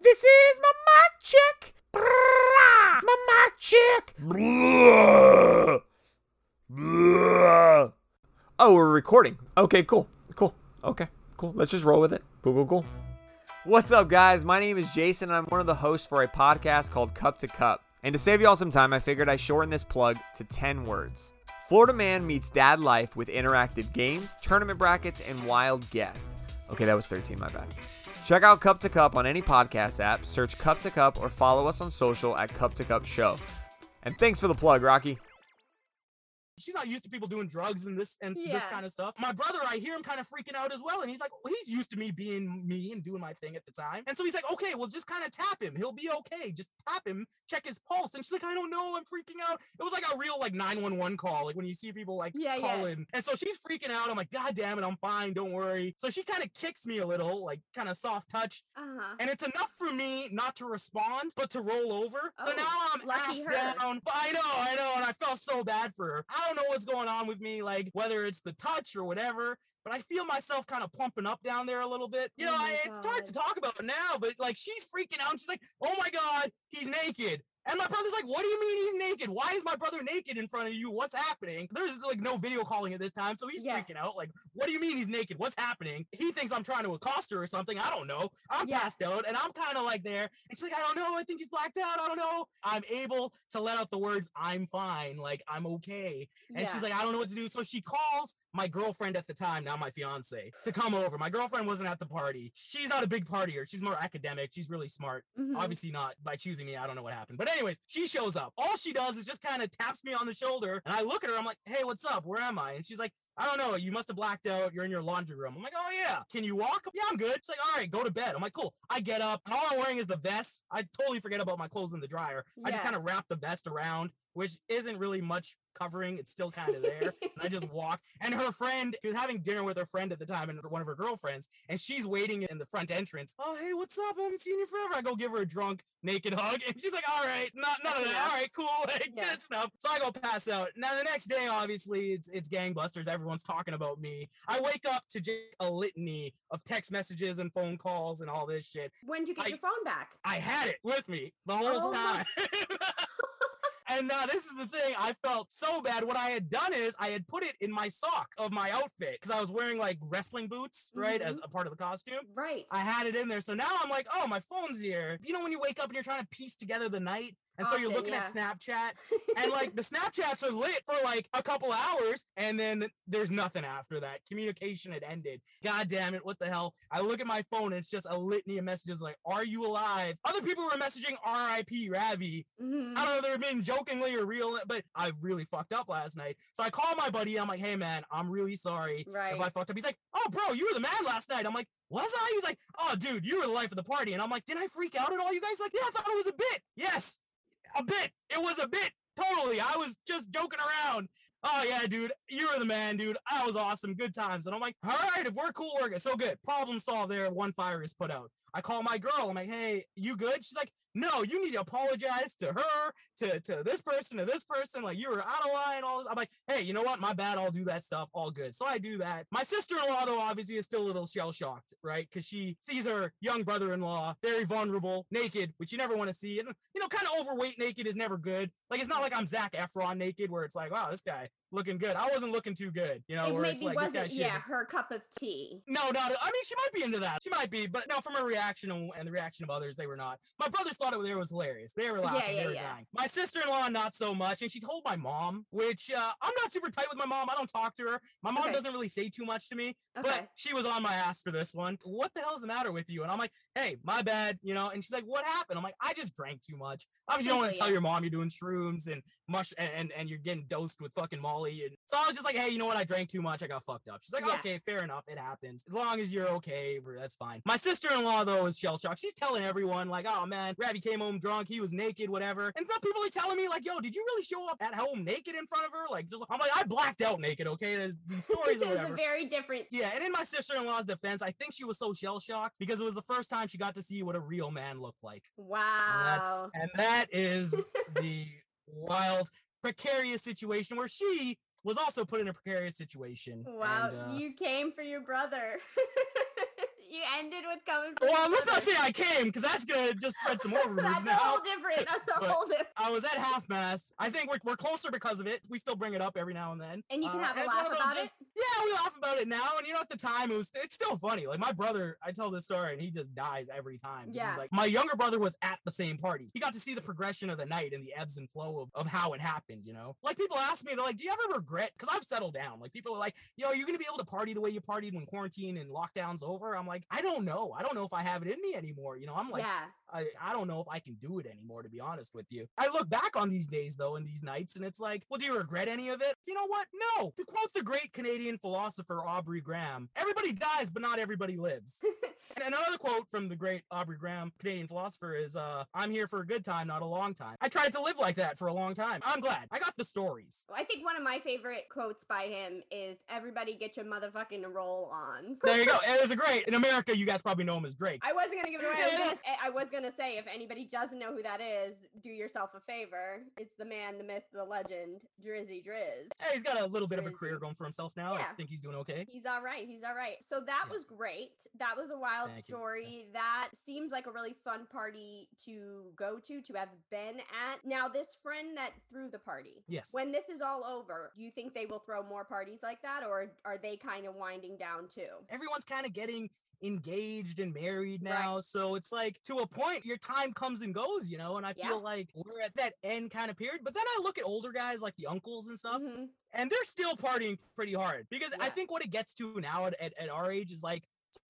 This is my mic check. My mic check. Oh, we're recording. Okay, cool. Cool. Okay, cool. Let's just roll with it. Cool, cool, cool. What's up, guys? My name is Jason, and I'm one of the hosts for a podcast called Cup to Cup. And to save y'all some time, I figured I shorten this plug to 10 words. Florida Man meets dad life with interactive games, tournament brackets, and wild guests. Okay, that was 13, my bad. Check out Cup to Cup on any podcast app, search Cup to Cup, or follow us on social at Cup to Cup Show. And thanks for the plug, Rocky. She's not used to people doing drugs and this and this kind of stuff. My brother, I hear him kind of freaking out as well. And he's like, well, he's used to me being me and doing my thing at the time. And so he's like, okay, well, just kind of tap him. He'll be okay. Just tap him, check his pulse. And she's like, I don't know. I'm freaking out. It was like a real like 911 call, like when you see people like Yeah, yeah. calling. And so she's freaking out. I'm like, God damn it, I'm fine. Don't worry. So she kind of kicks me a little, like kind of soft touch. Uh-huh. And it's enough for me not to respond, but to roll over. so Oh, now I'm ass her. down. I know, I know, and I felt so bad for her. I don't know what's going on with me, like whether it's the touch or whatever. But I feel myself kind of plumping up down there a little bit. You Oh know, my I, it's hard to talk about now, but like she's freaking out. She's like, "Oh my god, he's naked." And my brother's like, what do you mean he's naked? Why is my brother naked in front of you? What's happening? There's like no video calling at this time. So he's Yeah. freaking out. Like, what do you mean he's naked? What's happening? He thinks I'm trying to accost her or something. I don't know. I'm Yeah. passed out and I'm kind of like there. And she's like, I don't know. I think he's blacked out. I don't know. I'm able to let out the words, I'm fine. Like, I'm okay. And yeah. she's like, I don't know what to do. So she calls my girlfriend at the time, now my fiance, to come over. My girlfriend wasn't at the party. She's not a big partier. She's more academic. She's really smart. Mhm. Obviously not by choosing me. I don't know what happened. But anyways, she shows up. All she does is just kind of taps me on the shoulder. And I look at her. I'm like, hey, what's up? Where am I? And she's like, I don't know. You must have blacked out. You're in your laundry room. I'm like, oh yeah. Can you walk? Yeah, I'm good. She's like, all right, go to bed. I'm like, cool. I get up. And all I'm wearing is the vest. I totally forget about my clothes in the dryer. I just kind of wrap the vest around, which isn't really much covering. It's still kind of there. (laughs) and I just walk. And her friend, she was having dinner with her friend at the time and one of her girlfriends, and she's waiting in the front entrance. Oh, hey, what's up? I haven't seen you forever. I go give her a drunk, naked hug, and she's like, all right, not none of that. All right, cool, (laughs) like, Yeah. good stuff. So I go pass out. Now the next day, obviously, it's it's gangbusters. Everyone's talking about me. I wake up to just a litany of text messages and phone calls and all this shit. When'd you get I- your phone back? I had it with me the whole Oh time. (laughs) (laughs) and now this is the thing. I felt so bad. What I had done is I had put it in my sock of my outfit because I was wearing like wrestling boots, right, as mm-hmm. a part of the costume. Right. I had it in there. So now I'm like, oh, my phone's here. You know, when you wake up and you're trying to piece together the night, and so you're Often, looking at. Snapchat, and like the (laughs) Snapchats are lit for like a couple hours, and then there's nothing after that. Communication had ended. God damn it, what the hell? I look at my phone, and it's just a litany of messages like, "Are you alive?" Other people were messaging "R.I.P. Ravi." Mhm. I don't know if they were being jokingly or real, but I really fucked up last night. So I call my buddy. I'm like, "Hey man, I'm really sorry Right. if I fucked up." He's like, "Oh bro, you were the man last night." I'm like, "Was I?" He's like, "Oh dude, you were the life of the party." And I'm like, "Did I freak out at all? You guys like, yeah, I thought it was a bit. Yes, a bit. It was a bit. Totally. I was just joking around. Oh yeah, dude, you were the man, dude. I was awesome. Good times. And I'm like, all right, if we're cool, we're good. So good. Problem solved there. One fire is put out. I call my girl. I'm like, hey, you good? She's like, no, you need to apologize to her, to, to this person, to this person. Like you were out of line, all this. I'm like, hey, you know what? My bad. I'll do that stuff. All good. So I do that. My sister-in-law, though, obviously is still a little shell-shocked, right? Because she sees her young brother-in-law very vulnerable, naked, which you never want to see. And you know, kind of overweight naked is never good. Like it's not like I'm Zac Efron naked, where it's like, wow, this guy looking good. I wasn't looking too good, you know. it where it's maybe like wasn't, yeah, her cup of tea. no, not. I mean, she might be into that. She might be, but no, from her reaction and, the reaction of others, they were not. My brothers thought it there was hilarious. They were laughing. yeah, they were yeah. dying. My sister-in-law, not so much, and she told my mom, which uh, I'm not super tight with my mom. I don't talk to her. My mom Okay. doesn't really say too much to me, Okay. but she was on my ass for this one. What the hell's the matter with you? And I'm like, hey, my bad, you know. And she's like, what happened? I'm like, I just drank too much. Obviously, you don't want to tell your mom you're doing shrooms and mush and, and and you're getting dosed with fucking Molly. And so I was just like, hey, you know what? I drank too much. I got fucked up. She's like, Yeah. okay, fair enough. It happens. As long as you're okay, that's fine. My sister-in-law though is shell shocked. She's telling everyone like, oh man, Ravi came home drunk. He was naked, whatever. And some people are telling me like, yo, did you really show up at home naked in front of her? Like, just I'm like, I blacked out naked. Okay, there's these (laughs) stories or it was a very different. Yeah, and in my sister-in-law's defense, I think she was so shell-shocked because it was the first time she got to see what a real man looked like. And that's Wow. and that is (laughs) the wild, precarious situation where she was also put in a precarious situation. Wow. and, uh, you came for your brother. (laughs) you ended with coming for well, let's not say I came because that's gonna just spread some more (laughs) rumors That's a whole different. That's a (laughs) whole different. I was at half mast. I think we're, we're closer because of it. We still bring it up every now and then. And you can Uh, have a laugh about just- Yeah, we laugh about it now. And you know, at the time, it was it's still funny. Like my brother, I tell this story, and he just dies every time. Yeah. He's like, my younger brother was at the same party. He got to see the progression of the night and the ebbs and flow of, of how it happened. You know, like people ask me, they're like, "Do you ever regret?" Because I've settled down. Like people are like, "Yo, are you gonna be able to party the way you partied when quarantine and lockdown's over?" I'm like, I don't know. I don't know if I have it in me anymore. You know, I'm like, yeah. I, I don't know if I can do it anymore, to be honest with you. I look back on these days, though, and these nights, and it's like, well, do you regret any of it? You know what? No. To quote the great Canadian philosopher Aubrey Graham, everybody dies, but not everybody lives. (laughs) and another quote from the great Aubrey Graham, Canadian philosopher, is uh, I'm here for a good time, not a long time. I tried to live like that for a long time. I'm glad. I got the stories. I think one of my favorite quotes by him is "Everybody get your motherfucking roll on." There you go. (laughs) It was a great. In America, you guys probably know him as Drake. I wasn't gonna give it (laughs) away. I was Yeah, gonna, say, I was gonna gonna say, if anybody doesn't know who that is, do yourself a favor. It's the man, the myth, the legend, Drizzy Drizz. Hey, he's got a little bit of a career going for himself now. I Yeah. think he's doing okay. He's all right. He's all right. So that Yeah. was great. That was a wild Thank you. story. That seems like a really fun party to go to, to have been at. Now, this friend that threw the party, Yes. when this is all over, do you think they will throw more parties like that, or are they kind of winding down too? everyone's kind of getting engaged and married Right. now. So it's like to a point, your time comes and goes, you know. And I Yeah. feel like we're at that end kind of period. But then I look at older guys like the uncles and stuff, Mhm. and they're still partying pretty hard because I think what it gets to now at, at, at our age is like,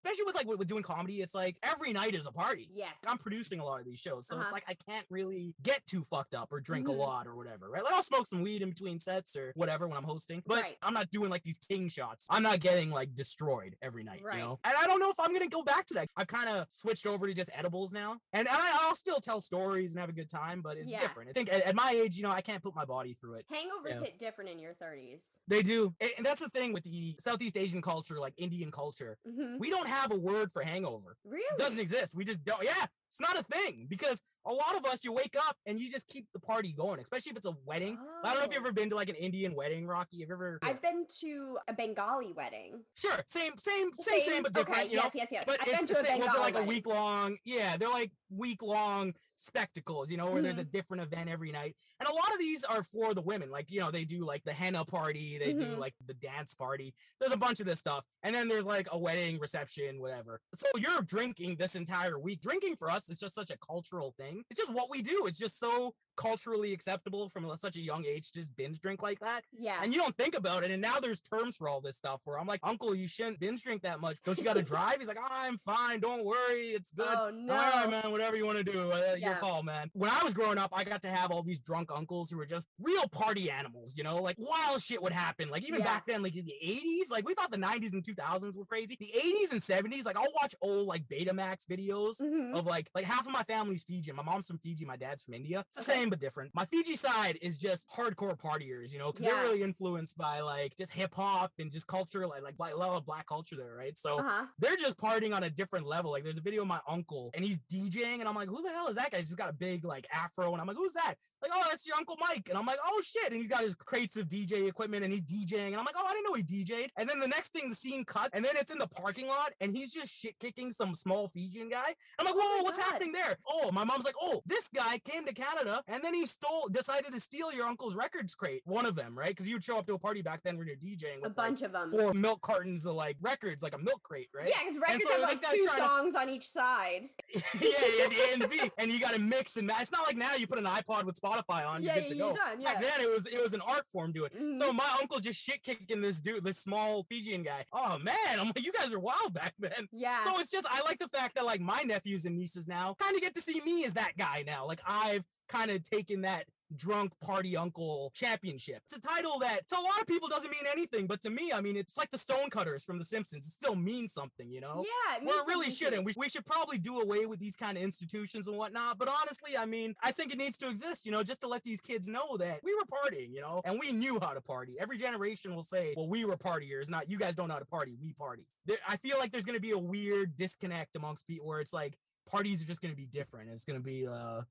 especially with like with, doing comedy, it's like every night is a party. Yes. I'm producing a lot of these shows, so it's Uh-huh. like I can't really get too fucked up or drink Mhm. a lot or whatever, right? Like I'll smoke some weed in between sets or whatever when I'm hosting, but Right. I'm not doing like these king shots. I'm not getting like destroyed every night, Right. you know. And I don't know if I'm gonna go back to that. I've kind of switched over to just edibles now, and I, I'll still tell stories and have a good time, but it's Yeah. different. I think at, at my age, you know, I can't put my body through it. Hangovers Yeah. hit different in your 30s. They do, and that's the thing with the Southeast Asian culture, like Indian culture. hmm We don't have a word for hangover. Really? It doesn't exist. We just don't. Yeah, it's not a thing because a lot of us, you wake up and you just keep the party going, especially if it's a wedding. I don't know if you've Oh. ever been to like an Indian wedding, Rocky. Have you ever? I've been to a Bengali wedding. Sure, same, same, same, same, but different. Okay, you know? yes, yes, yes. But I've it's been to a same. Bengali Was it like a week long? Yeah, they're like week long spectacles, you know, where there's a Mm-hmm. different event every night. And a lot of these are for the women. Like, you know, they do like the henna party, they do Mhm. like the dance party. There's a bunch of this stuff. And then there's like a wedding reception, whatever. So you're drinking this entire week. Drinking for us is just such a cultural thing. It's just what we do. It's just so culturally acceptable from such a young age to just binge drink like that. Yeah. And you don't think about it. And now there's terms for all this stuff where I'm like, Uncle, you shouldn't binge drink that much. Don't you got to (laughs) drive? He's like, I'm fine. Don't worry. It's good. Oh I'm All right, man, whatever you want to do. Uh, Your call, man. When I was growing up, I got to have all these drunk uncles who were just real party animals, you know, like wild shit would happen. Like even Yeah. back then, like in the 80s, like we thought the 90s and 2000s were crazy. The 80s and 70s, like I'll watch old like Betamax videos Mhm. of like like half of my family's Fijian. My mom's from Fiji, my dad's from India. Okay. Same but different. My Fiji side is just hardcore partiers, you know, because Yeah. they're really influenced by like just hip hop and just culture, like like black, a lot of black culture there, right? So Uh-huh. they're just partying on a different level. Like there's a video of my uncle and he's DJing, and I'm like, who the hell is that guy? He's just got a big like afro, and I'm like, who's that? Like, oh, that's your uncle Mike. And I'm like, oh shit. And he's got his crates of DJ equipment and he's DJing. And I'm like, oh, I didn't know he DJ'd. And then the next thing, the scene cut, and then it's in the parking lot, and he's just shit kicking some small Fijian guy. I'm like, whoa, my what's happening there? Oh, my mom's like, oh, this guy came to Canada and then he stole, decided to steal your uncle's records crate. One of them, right? Because you'd show up to a party back then when you're DJing A bunch like, of them. four milk cartons of like records, like a milk crate, right? Yeah, because records so have like two trying to- songs on each side. (laughs) yeah, yeah, the A and the B, and you got to mix and match. It's not like now you put an iPod with Spotify on, Yeah, you're good to go. done, yeah. Back then, it was it was an art form to it. So mm-hmm. my uncle just shit kicking this dude, this small Fijian guy. Oh man, I'm like, you guys are wild back then. Yeah. So it's just I like the fact that like my nephews and nieces now kind of get to see me as that guy now. Like I've kind of taken that drunk party uncle championship. It's a title that to a lot of people doesn't mean anything, but to me, I mean, it's like the Stonecutters from The Simpsons. It still means something, you know? yeah, it Well, it really shouldn't. We, we should probably do away with these kind of institutions and whatnot. But honestly, I mean, I think it needs to exist, you know, just to let these kids know that we were partying, you know, and we knew how to party. Every generation will say, well, we were partiers, not you guys don't know how to party. We party. There, I feel like there's going to be a weird disconnect amongst people where it's like, parties are just going to be different. It's going to be, uh, parties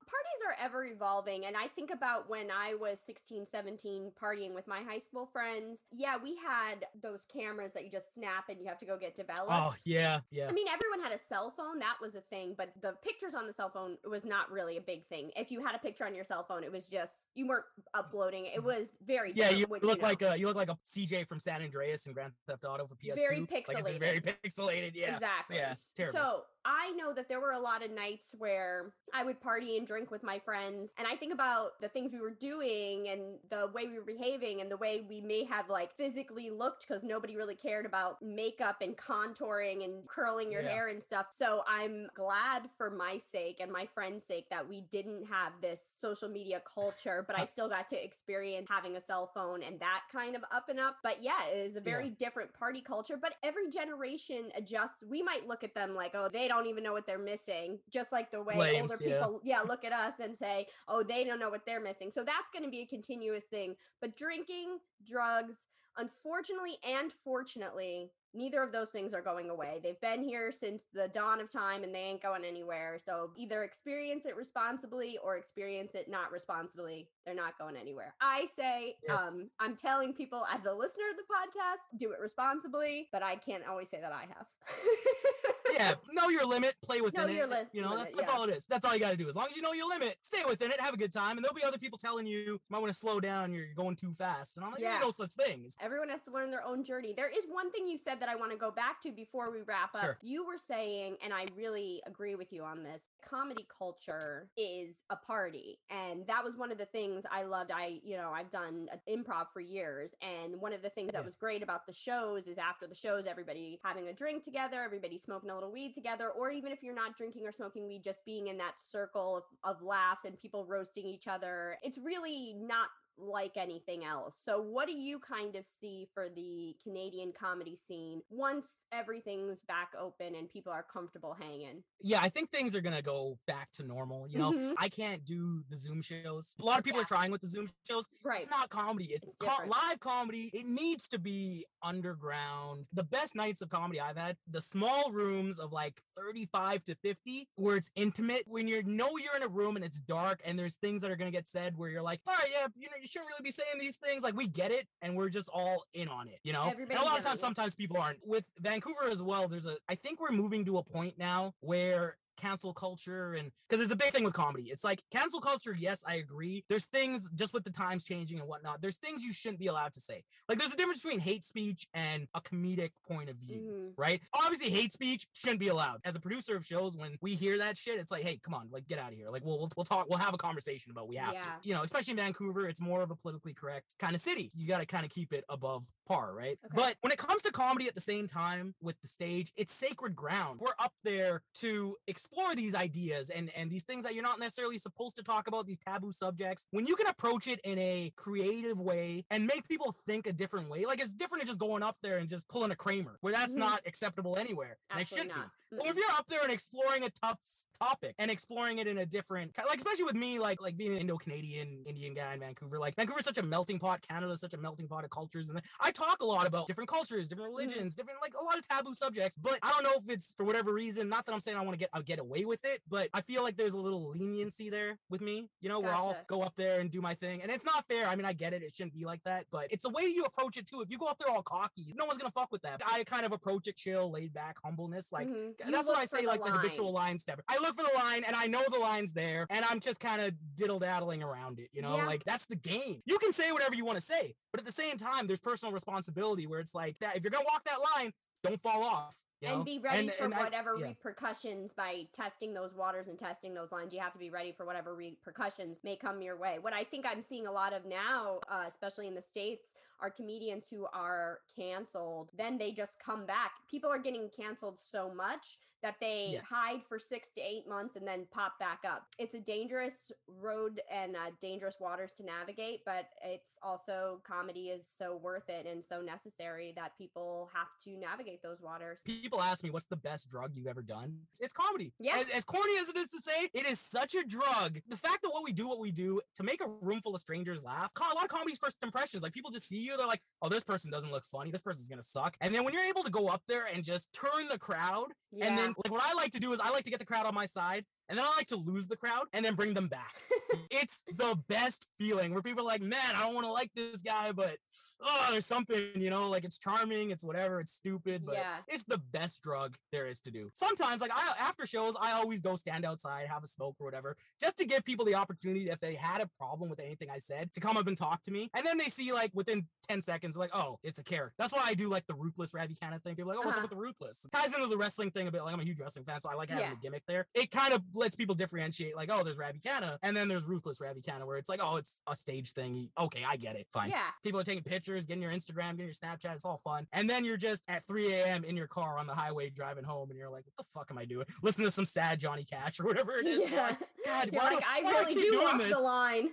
are ever evolving and i think about when i was 16 17 partying with my high school friends yeah we had those cameras that you just snap and you have to go get developed oh, yeah, yeah. I mean, everyone had a cell phone. That was a thing, but the pictures on the cell phone was not really a big thing. If you had a picture on your cell phone, it was just you weren't uploading. it. It was very Yeah, you look know, like a you look like a CJ from San Andreas and Grand Theft Auto for PS2. Very Like it's very (laughs) pixelated. Yeah, exactly. yeah, it's terrible. So I know that there were a lot of nights where I would party and drink with my friends, and I think about the things we were doing and the way we were behaving and the way we may have like physically looked because nobody really cared about makeup and contouring and curling your Yeah. hair and stuff. So I'm glad for my sake and my friend's sake that we didn't have this social media culture, but I (laughs) still got to experience having a cell phone and that kind of up and up. But yeah, it is a very different party culture, but every generation adjusts. We might look at them like, oh, they don't even know what they're missing, just like the way Flames, older yeah. people, yeah, look at us and say, oh, they don't know what they're missing. So that's going to be a continuous thing. But drinking, drugs, Unfortunately and fortunately, neither of those things are going away. They've been here since the dawn of time and they ain't going anywhere. So either experience it responsibly or experience it not responsibly. They're not going anywhere. I say, Yeah. um, I'm telling people as a listener of the podcast, do it responsibly, but I can't always say that I have. (laughs) yeah, know your limit, play within your it. li- you know, limit, that's, that's yeah. all it is. That's all you got to do. As long as you know your limit, stay within it, have a good time, and there'll be other people telling you, you might want to slow down, you're going too fast. And I'm like, yeah. Yeah. no such things. Everyone has to learn their own journey. There is one thing you said that I want to go back to before we wrap up. Sure. You were saying, and I really agree with you on this comedy culture is a party. And that was one of the things I loved. I, you know, I've done uh, improv for years. And one of the things that was great about the shows is after the shows, everybody having a drink together, everybody smoking a little weed together, or even if you're not drinking or smoking weed, just being in that circle of, of laughs and people roasting each other. It's really not like anything else. So, what do you kind of see for the Canadian comedy scene once everything's back open and people are comfortable hanging? Yeah, I think things are gonna go back to normal. You know, Mhm. I can't do the Zoom shows. A lot of people Yeah. are trying with the Zoom shows. Right. It's not comedy. It's, It's co- live comedy. It needs to be underground. The best nights of comedy I've had, the small rooms of like 35 to 50, where it's intimate, when you know you're in a room and it's dark and there's things that are going to get said where you're like, all right, yeah, you know, shouldn't really be saying these things. Like, we get it and we're just all in on it, you know? And a lot of times, sometimes people aren't. With Vancouver as well, there's a, I think we're moving to a point now where cancel culture and because it's a big thing with comedy. It's like cancel culture, yes, I agree. There's things just with the times changing and whatnot, there's things you shouldn't be allowed to say. Like there's a difference between hate speech and a comedic point of view. Mhm. Right? Obviously, hate speech shouldn't be allowed. As a producer of shows, when we hear that shit, it's like, hey, come on, like get out of here. Like we'll we'll, we'll talk, we'll have a conversation about. We have to, you know, especially in Vancouver, it's more of a politically correct kind of city. You got to kind of keep it above par, right? Okay. But when it comes to comedy at the same time with the stage, it's sacred ground. We're up there to explore these ideas and and these things that you're not necessarily supposed to talk about, these taboo subjects. When you can approach it in a creative way and make people think a different way, like it's different than just going up there and just pulling a Kramer, where that's Mhm. not acceptable anywhere. And it Absolutely shouldn't not. be. Or if you're up there and exploring a tough topic and exploring it in a different like especially with me like like being an Indo-Canadian Indian guy in Vancouver like Vancouver's such a melting pot Canada's such a melting pot of cultures and I talk a lot about different cultures different religions different like a lot of taboo subjects but I don't know if it's for whatever reason not that I'm saying I want to get I'll get away with it but I feel like there's a little leniency there with me you know where I'll go up there and do my thing and it's not fair I mean I get it it shouldn't be like that but it's the way you approach it too if you go up there all cocky no one's gonna fuck with that I kind of approach it chill laid back humbleness like Mhm. That's what I say, like the habitual line step. I look for the line and I know the line's there and I'm just kind of diddle daddling around it, you know? Yeah. Like that's the game. You can say whatever you want to say, but at the same time, there's personal responsibility where it's like that if you're gonna walk that line, don't fall off. You know? and be ready And- for and I- whatever yeah. repercussions by testing those waters and testing those lines. You have to be ready for whatever repercussions may come your way. What I think I'm seeing a lot of now, uh, especially in the States, are comedians who are canceled. Then they just come back. People are getting canceled so much that they Yeah. hide for six to eight months and then pop back up. It's a dangerous road and uh, dangerous waters to navigate, but it's also comedy is so worth it and so necessary that people have to navigate those waters. People ask me what's the best drug you've ever done. It's, comedy. Yeah. As, as corny as it is to say, it is such a drug. The fact that what we do, what we do to make a room full of strangers laugh. A lot of comedy's first impressions. Like people just see you, they're like, "Oh, this person doesn't look funny. This person's gonna suck." And then when you're able to go up there and just turn the crowd, and then like what I like to do is I like to get the crowd on my side, and then I like to lose the crowd and then bring them back. (laughs) it's the best feeling where people are like, man, I don't want to like this guy, but oh, there's something, you know, like it's charming, it's whatever, it's stupid, but Yeah. it's the best drug there is to do. Sometimes, like I after shows, I always go stand outside, have a smoke or whatever, just to give people the opportunity if they had a problem with anything I said to come up and talk to me. And then they see like within 10 seconds, like, oh, it's a character. That's why I do like the ruthless Ravi Khanna thing. People are like, oh, what's up Uh-huh. with the ruthless? Ties into the wrestling thing a bit. Like I'm a huge wrestling fan, so I like having Yeah. a gimmick there. It kind of lets people differentiate, like, oh, there's Ravi Khanna, and then there's ruthless Ravi Khanna, where it's like, oh, it's a stage thing. Okay, I get it. Fine. Yeah. People are taking pictures, getting your Instagram, getting your Snapchat. It's all fun. And then you're just at 3 a.m. in your car on the highway driving home, and you're like, what the fuck am I doing? Listen to some sad Johnny Cash or whatever it is. Yeah. like, God, why like, do, I really do walk this? the line.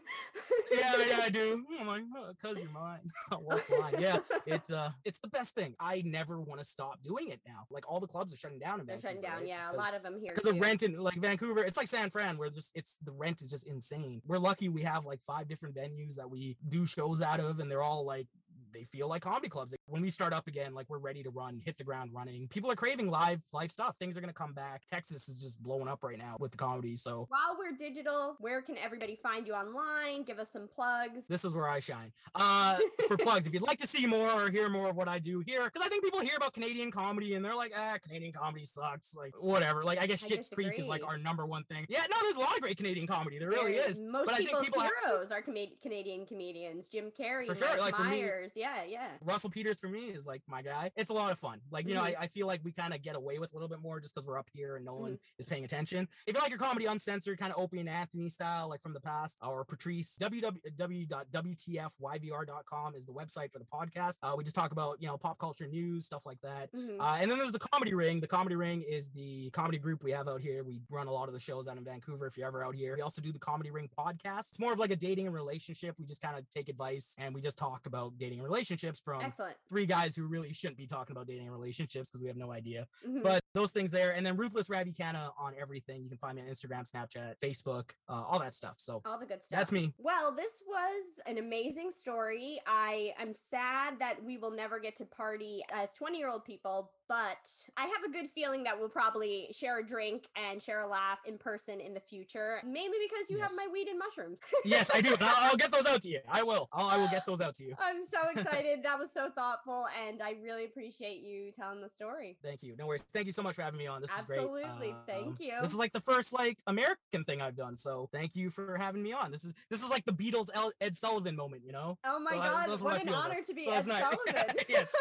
yeah, yeah, I do. (laughs) I'm like, oh, cause you're mine. (laughs) Walk the line. Yeah, it's uh, it's the best thing. I never want to stop doing it now. Like all the clubs are shutting down in They're Vancouver. shutting down. right? Yeah, a lot of them here. because of rent in like Vancouver, it's like San Fran where just it's the rent is just insane. We're lucky we have like five different venues that we do shows out of, and they're all like they feel like comedy clubs. When we start up again, like we're ready to run, hit the ground running. People are craving live live stuff. Things are gonna come back. Texas is just blowing up right now with the comedy. So While we're digital, where can everybody find you online? Give us some plugs. this is where I shine. Uh, for (laughs) plugs, if you'd like to see more or hear more of what I do here, because I think people hear about Canadian comedy and they're like, ah, Canadian comedy sucks. Like whatever. Like I guess I Schitt's Creek is like our number one thing. Yeah, no, there's a lot of great Canadian comedy. There really is. Most but I think people's people have- heroes are Cana- Canadian comedians. Jim Carrey, For sure, like, for me- Myers. yeah, yeah. Russell Peters for me is like my guy. It's a lot of fun. Like, you know. I, I feel like we kind of get away with a little bit more just because we're up here and no one Mm-hmm. is paying attention. If you like your comedy uncensored, kind of Opie and Anthony style, like from the past, or Patrice, www.wtfyvr.com is the website for the podcast. Uh, we just talk about, you know, pop culture news, stuff like that. Mhm. Uh, and then there's the Comedy Ring. The Comedy Ring is the comedy group we have out here. We run a lot of the shows out in Vancouver if you're ever out here. We also do the Comedy Ring podcast. It's more of like a dating and relationship. We just kind of take advice and we just talk about dating and relationships from Excellent. Three guys who really shouldn't be talking about dating and relationships because we have no idea. Mhm. But those things there. And then Ruthless ravi Ravikana on everything. You can find me on Instagram, Snapchat, Facebook, uh, all that stuff. So all the good stuff. that's me. Well, this was an amazing story. I am sad that we will never get to party as 20 year old people, but I have a good feeling that we'll probably share a drink and share a laugh in person in the future, mainly because you have my weed and mushrooms. Yes, I do. (laughs) I'll, I'll get those out to you. I will. I'll, I will get those out to you. I'm so (laughs) excited. that was so thoughtful, and I really appreciate you telling the story. Thank you. No worries. Thank you so much for having me on. This is great. Absolutely. Thank Um, you. This is like the first like American thing I've done. So thank you for having me on. This is this is like the Beatles El- Ed Sullivan moment, you know? Oh my So, God, are what my an honor like. to be So Ed. (laughs) Sullivan. yes.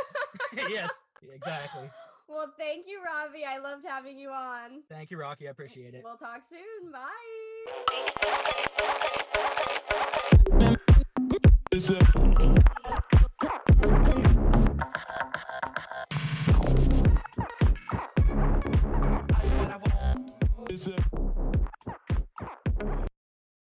yes. Exactly. (laughs) Well, thank you, Ravi. I loved having you on. Thank you, Rocky. I appreciate it. We'll talk soon. Bye.